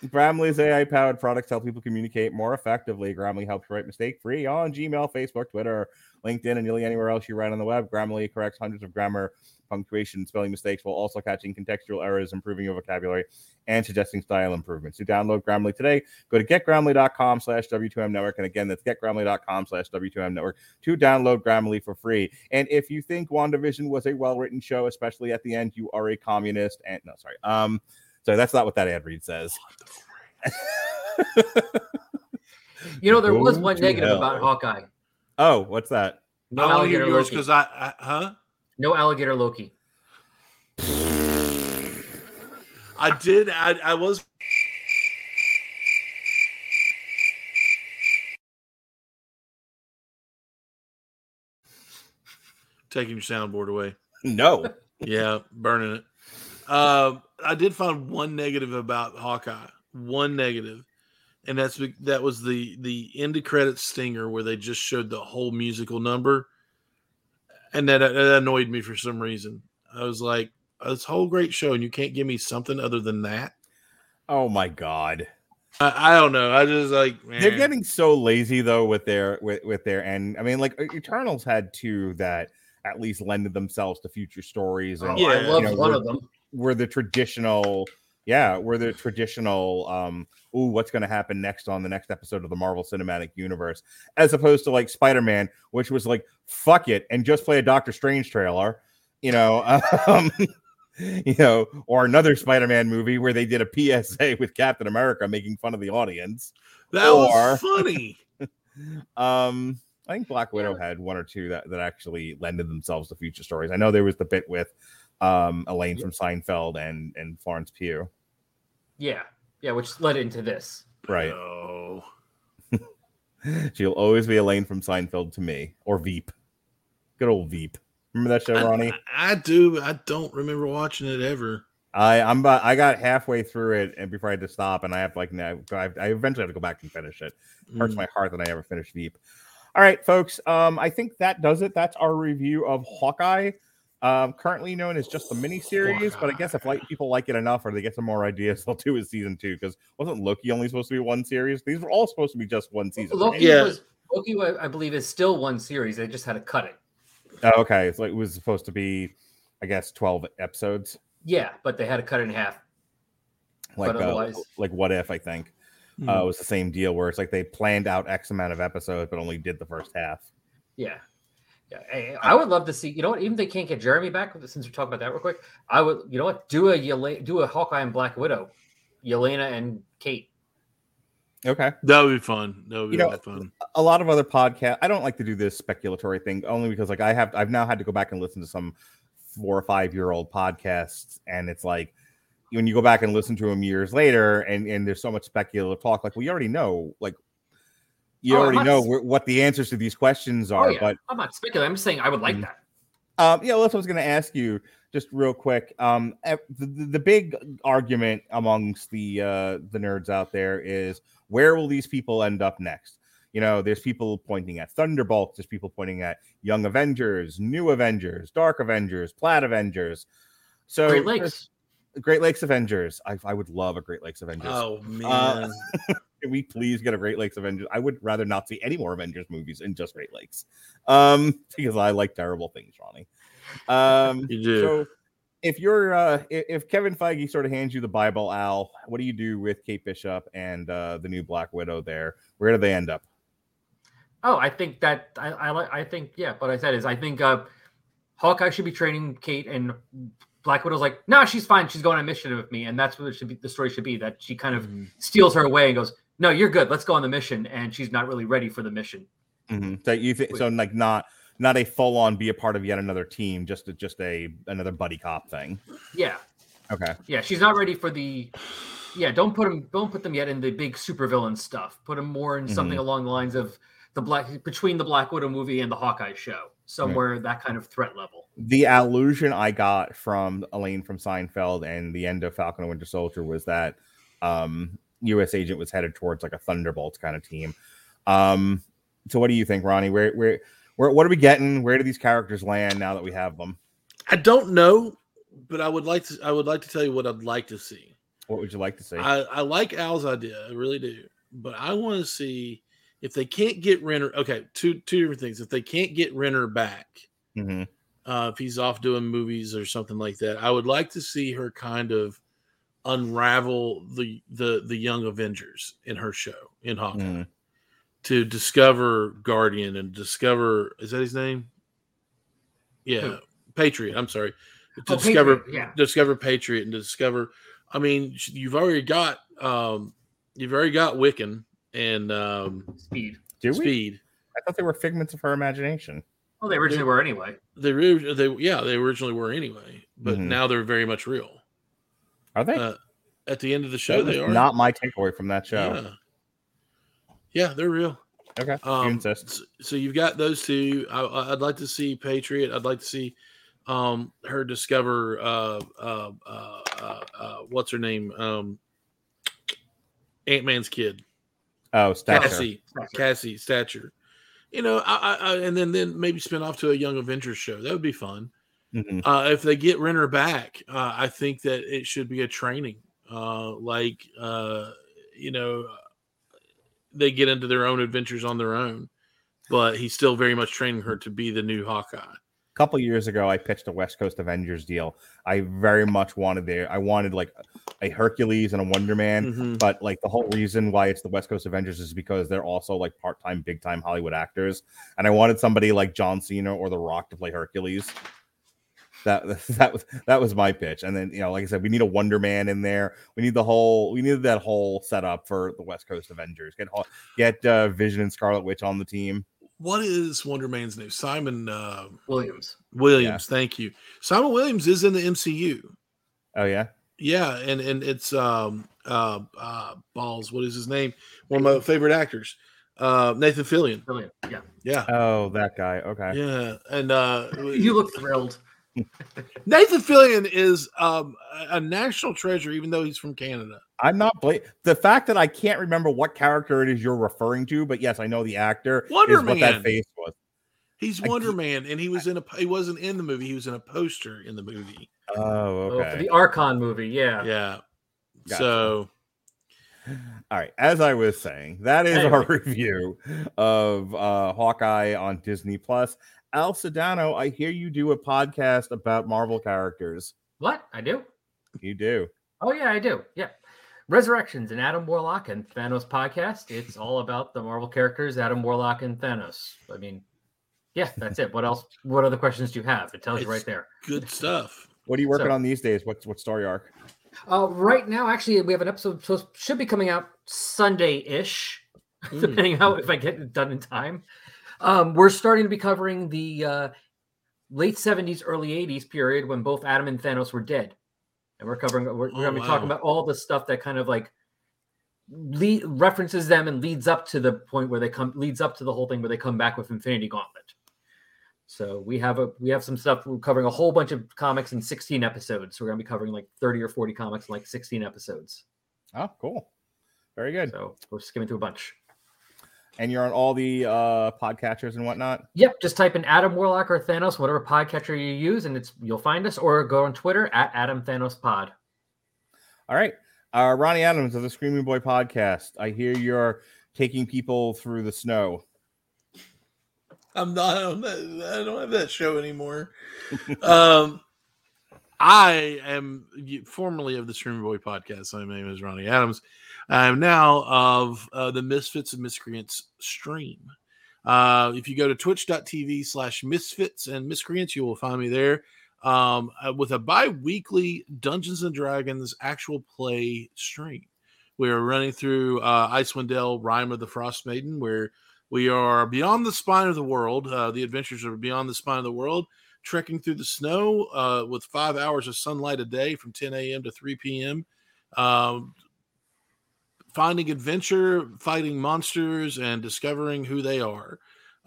Grammarly's AI powered products help people communicate more effectively. Grammarly helps you write mistake free on Gmail, Facebook, Twitter, LinkedIn, and nearly anywhere else you write on the web. Grammarly corrects hundreds of grammar, punctuation, spelling mistakes while also catching contextual errors, improving your vocabulary, and suggesting style improvements. To download Grammarly today, go to getgrammarly.com slash W2M network. And again, that's getgrammarly.com slash W2M network to download Grammarly for free. And if you think WandaVision was a well written show, especially at the end, you are a communist. And no, sorry. Um, so that's not what that ad read says. You know, there was one negative about Hawkeye. Oh, what's that? No I want to hear alligator yours Loki. because I, I, huh? No alligator Loki. I did. I, I was. Taking your soundboard away. No. Yeah, burning it. Um, I did find one negative about Hawkeye. One negative, and that's be- that was the the end of credit stinger where they just showed the whole musical number, and that, that annoyed me for some reason. I was like, "This whole great show, and you can't give me something other than that." Oh my god. I, I don't know. I just like They're eh. getting so lazy though with their with, with their end. I mean, like E-, Eternals had two that at least lended themselves to future stories and Oh, I Yeah, love you know, one we're- of them. were the traditional yeah, were the traditional um ooh, what's gonna happen next on the next episode of the Marvel Cinematic Universe, as opposed to like Spider-Man, which was like fuck it and just play a Doctor Strange trailer, you know, um you know, or another Spider-Man movie where they did a PSA with Captain America making fun of the audience. that or- was funny. Um, I think Black Widow had one or two that, that actually lended themselves to future stories. I know there was the bit with um Elaine from Seinfeld and and Florence Pugh. Yeah. Yeah, which led into this. Right. Oh, She'll always be Elaine from Seinfeld to me, or Veep. Good old Veep. Remember that show, Ronnie? I, I do. I don't remember watching it ever. I I'm about I got halfway through it and before I had to stop, and I have like now I, I eventually have to go back and finish it. Hurts Mm. my heart that I ever finished Veep. All right, folks. Um, I think that does it. That's our review of Hawkeye. Um, currently known as just the miniseries, but I guess if like people like it enough or they get some more ideas, they'll do a season two. Because wasn't Loki only supposed to be one series? These were all supposed to be just one season. right? Loki Yeah. was Loki, I I believe, is still one series. They just had to cut it. Oh, okay, it's like it was supposed to be, I guess, twelve episodes. Yeah, but they had to cut it in half. Like But uh, like what if I think Hmm. uh, it was the same deal where it's like they planned out X amount of episodes but only did the first half. Yeah. Yeah. I, I would love to see, you know what, even if they can't get Jeremy back, since we're talking about that real quick, I would, you know what, do a Yele- do a Hawkeye and Black Widow, Yelena and Kate. Okay. that would be fun. That would be You know, really fun. a lot of other podcasts i don't like to do this speculatory thing only because like i have i've now had to go back and listen to some four or five year old podcasts and it's like when you go back and listen to them years later and and there's so much speculative talk like we already know like you Oh, already know s- wh- what the answers to these questions Oh, are yeah. but I'm not speculating. I'm just saying I would like Mhm. that. um, yeah, that's what I was going to ask you just real quick. Um, eh, the, the, the big argument amongst the uh, the nerds out there is where will these people end up next? You know, there's people pointing at Thunderbolts, there's people pointing at Young Avengers, New Avengers, Dark Avengers, Plaid Avengers. So Great Lakes. Great Lakes Avengers. I, I would love a Great Lakes Avengers. Oh Uh, man, Can we please get a Great Lakes Avengers? I would rather not see any more Avengers movies in just Great Lakes, um, because I like terrible things, Ronnie. Um, you do. so, if you're uh, if Kevin Feige sort of hands you the Bible, Al, what do you do with Kate Bishop and uh, the new Black Widow? There, where do they end up? Oh, I think that I, I. I think yeah. What I said is I think uh, Hawkeye should be training Kate, and Black Widow's like, no, she's fine. She's going on a mission with me, and that's what it should be. The story should be that she kind of Mhm. steals her away and goes, no, you're good. Let's go on the mission, and she's not really ready for the mission. Mhm. So you think so? Like not not a full on be a part of yet another team, just a, just a another buddy cop thing. Yeah, Okay. yeah. She's not ready for the. Yeah, don't put them. Don't put them yet in the big supervillain stuff. Put them more in something along the lines of the black between the Black Widow movie and the Hawkeye show, somewhere that kind of threat level. The allusion I got from Elaine from Seinfeld and the end of Falcon and Winter Soldier was that um, U.S. agent was headed towards like a Thunderbolts kind of team. Um, so what do you think, Ronnie? Where where where what are we getting? Where do these characters land now that we have them? I don't know, but I would like to. I would like to tell you what I'd like to see. What would you like to see? I, I like Al's idea, I really do. But I want to see if they can't get Renner. Okay, two two different things. If they can't get Renner back, Mhm. uh, if he's off doing movies or something like that, I would like to see her kind of unravel the the the young Avengers in her show in Hawkeye Mhm. to discover Guardian and discover is that his name? Yeah, Who? Patriot. I'm sorry. To Oh, discover Patriot, yeah. discover Patriot and discover. I mean, you've already got um, you've already got Wiccan and um, Speed. Do we? Speed. I thought they were figments of her imagination. Well, they originally were anyway. They, re- they yeah they originally were anyway, but Mhm. now they're very much real. Are they? Uh, at the end of the show, That they are not my takeaway from that show. Yeah. yeah, they're real. Okay. Um, insist. so you've got those two. I, I- I'd like to see Patriot. I'd like to see um, her discover uh, uh, uh, uh, uh, what's her name, um, Ant Man's kid, Oh, Stature. Cassie, Cassie Stature. You know, I, I, I, and then then maybe spin off to a Young Avengers show. That would be fun. Mhm. Uh, if they get Renner back, uh, I think that it should be a training. Uh, like, uh, you know, they get into their own adventures on their own, but he's still very much training her to be the new Hawkeye. A couple years ago, I pitched a West Coast Avengers deal. I very much wanted there. I wanted like a Hercules and a Wonder Man. Mhm. But like the whole reason why it's the West Coast Avengers is because they're also like part-time, big-time Hollywood actors, and I wanted somebody like John Cena or The Rock to play Hercules. That that was that was my pitch, and then you know, like I said, we need a Wonder Man in there. We need the whole, we needed that whole setup for the West Coast Avengers. Get Hol- get uh, Vision and Scarlet Witch on the team. What is Wonder Man's name? Simon uh, Williams. Williams. Thank you. Simon Williams is in the MCU. Oh yeah, Yeah, and and it's um uh, uh balls. What is his name? One of my favorite actors, uh Nathan Fillion. Williams. Yeah. Yeah, oh that guy. Okay, yeah, and uh You look thrilled. Nathan Fillion is um a a national treasure, even though he's from Canada. I'm not bla- the fact that I can't remember what character it is you're referring to, but yes, I know the actor. Wonder is what that face was. He's I Wonder can't- Man, and he was in a he wasn't in the movie. He was in a poster in the movie. Oh, Oh, for okay. the Archon movie, yeah. Yeah. Gotcha. So All right. As I was saying, that is our review of uh, Hawkeye on Disney Plus. Al Sedano, I hear you do a podcast about Marvel characters. What? I do? You do. Oh yeah, I do. Yeah. Resurrections and Adam Warlock and Thanos podcast. It's all about the Marvel characters, Adam Warlock and Thanos. I mean, yeah, that's it. What else? What other questions do you have? It tells you right there. good stuff. What are you working So- on these days? What's what story arc? Uh, right now, actually, we have an episode so should be coming out Sunday-ish, Mm. depending how if I get it done in time. Um, we're starting to be covering the uh, late '70s, early '80s period when both Adam and Thanos were dead, and we're covering. We're, we're Oh, going to be talking about all the stuff that kind of like lead, references them and leads up to the point where they come leads up to the whole thing where they come back with Infinity Gauntlet. So we have a we have some stuff. We're covering a whole bunch of comics in 16 episodes. So we're going to be covering like 30 or 40 comics in like 16 episodes. Oh, cool. Very good. So we're skimming through a bunch. And you're on all the uh podcatchers and whatnot. Yep, just type in Adam Warlock or Thanos, whatever podcatcher you use, and it's you'll find us, or go on Twitter at Adam Thanos Pod. All right. Uh Ronnie Adams of the Screaming Boy podcast. I hear you're taking people through the snow. I'm not on that. I don't have that show anymore. um, I am formerly of the Streamer Boy podcast. My name is Ronnie Adams. I am now of uh, the Misfits and Miscreants stream. Uh, if you go to twitch.tv slash misfits and miscreants, you will find me there um, uh, with a bi weekly Dungeons and Dragons actual play stream. We are running through uh, Icewind Dale Rime of the Frost Maiden, where We are beyond the spine of the world. Uh, the adventures are beyond the spine of the world, trekking through the snow uh, with five hours of sunlight a day from 10 a.m. to 3 p.m. Um, finding adventure, fighting monsters, and discovering who they are.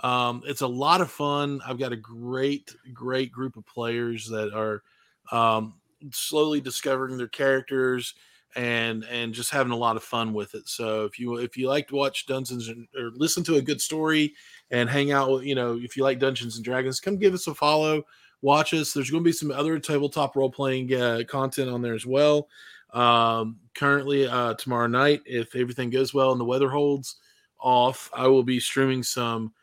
Um, it's a lot of fun. I've got a great, great group of players that are um, slowly discovering their characters and and just having a lot of fun with it. So if you if you like to watch Dungeons and, or listen to a good story and hang out with you know if you like Dungeons and Dragons, come give us a follow. Watch us. There's going to be some other tabletop role playing uh, content on there as well. Um, currently, uh, tomorrow night, if everything goes well and the weather holds off, I will be streaming some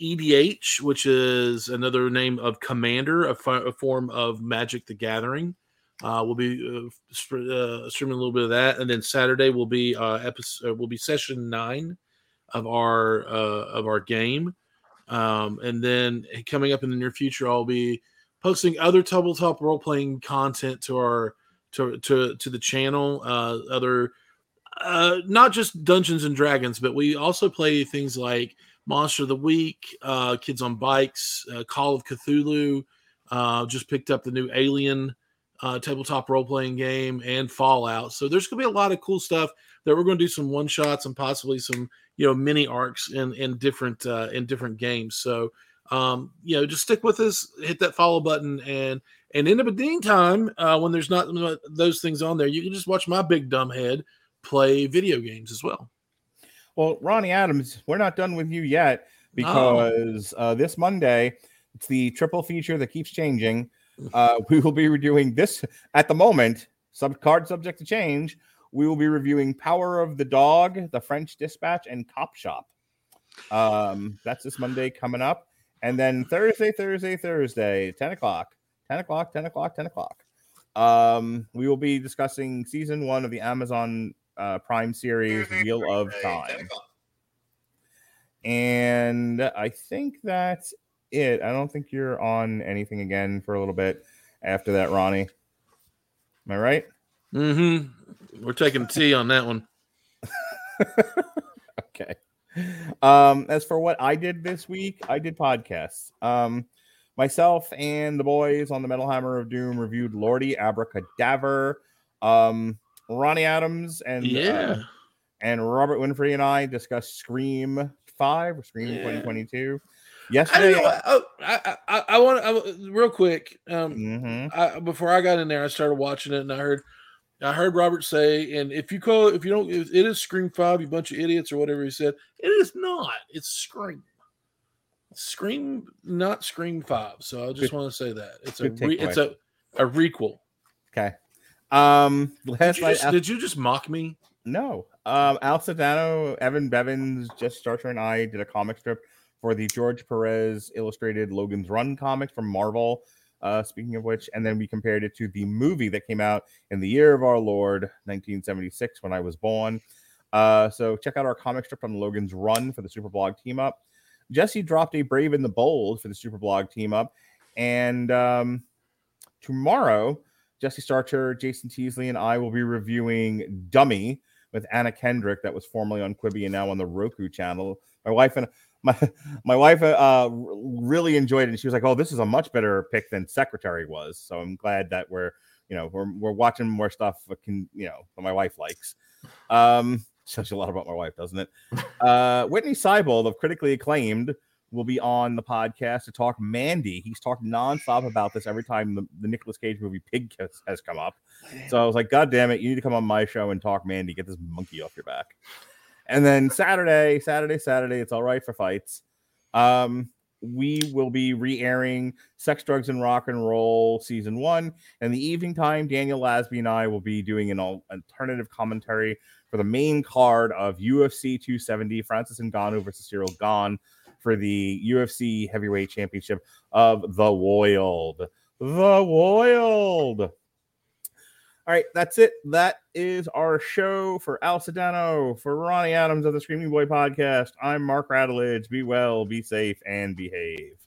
EDH, which is another name of Commander, a form of Magic the Gathering. Uh, we'll be uh, uh, streaming a little bit of that, and then Saturday will be uh, episode will be session nine of our uh, of our game, um, and then coming up in the near future, I'll be posting other tabletop role playing content to our to to to the channel. Uh, other uh, not just Dungeons and Dragons, but we also play things like Monster of the Week, uh, Kids on Bikes, uh, Call of Cthulhu. Uh, just picked up the new Alien uh, tabletop role playing game and Fallout. So there's going to be a lot of cool stuff that we're going to do some one shots and possibly some you know mini arcs in in different uh, in different games. So um, you know just stick with us, hit that follow button, and and in the meantime, uh, when there's not those things on there, you can just watch my big dumb head play video games as well. Well, Ronnie Adams, we're not done with you yet because uh, this Monday it's the triple feature that keeps changing. Uh, we will be reviewing this at the moment. Sub card subject to change. We will be reviewing Power of the Dog, The French Dispatch, and Cop Shop. Um, that's this Monday coming up, and then Thursday, Thursday, Thursday, ten o'clock, ten o'clock, ten o'clock, ten o'clock. Um, we will be discussing season one of the Amazon uh, Prime series Wheel of Time. And I think that's it. I don't think you're on anything again for a little bit after that, Ronnie. Am I right? Mm-hmm. We're taking T on that one. okay. Um, as for what I did this week, I did podcasts. Um, myself and the boys on the Metal Hammer of Doom reviewed Lordi Abracadaver. Um, Ronnie Adams and Yeah. uh, and Robert Winfrey and I discussed Scream Five or Scream Yeah. 2022. Yesterday, know. oh, I, I, I, I want real quick. Um, Mhm. I, before I got in there, I started watching it, and I heard, I heard Robert say, and if you call if you don't, it is Scream Five, you bunch of idiots, or whatever he said. It is not. It's Scream. Scream, not Scream Five. So I just want to say that it's a re, it's a a requel. okay. Um, Did you, night, just, did you just mock me? No. Um, Al Sedano, Evan Bevins, Jess Starcher, and I did a comic strip for the George Perez illustrated Logan's Run comic from Marvel. Uh, speaking of which, and then we compared it to the movie that came out in the year of our Lord, 1976, when I was born. Uh, so check out our comic strip on Logan's Run for the Superblog team up. Jesse dropped a Brave in the Bold for the Superblog team up, and um, tomorrow Jesse Starcher, Jason Teasley, and I will be reviewing Dummy with Anna Kendrick, that was formerly on Quibi and now on the Roku channel. My wife and my my wife uh, really enjoyed it, and she was like, "Oh, this is a much better pick than Secretary was." So I'm glad that we're you know we're we're watching more stuff that can you know that my wife likes. Um, tells you a lot about my wife, doesn't it? Uh, Witney Seibold of critically acclaimed will be on the podcast to talk Mandy. He's talked nonstop about this every time the, the Nicolas Cage movie Pig has, has come up. So I was like, God damn it, you need to come on my show and talk Mandy, get this monkey off your back. And then Saturday, Saturday, Saturday, it's all right for fights. Um, we will be re-airing Sex, Drugs, and Rock and Roll season one. And the evening time, Daniel Lasby and I will be doing an alternative commentary for the main card of UFC 270, Francis Ngannou versus Ciryl Gane for the UFC Heavyweight Championship of the World. The World. All right, that's it. That is our show for Al Sedano, for Ronnie Adams of the Screaming Boy podcast. I'm Mark Radulich. Be well, be safe, and behave.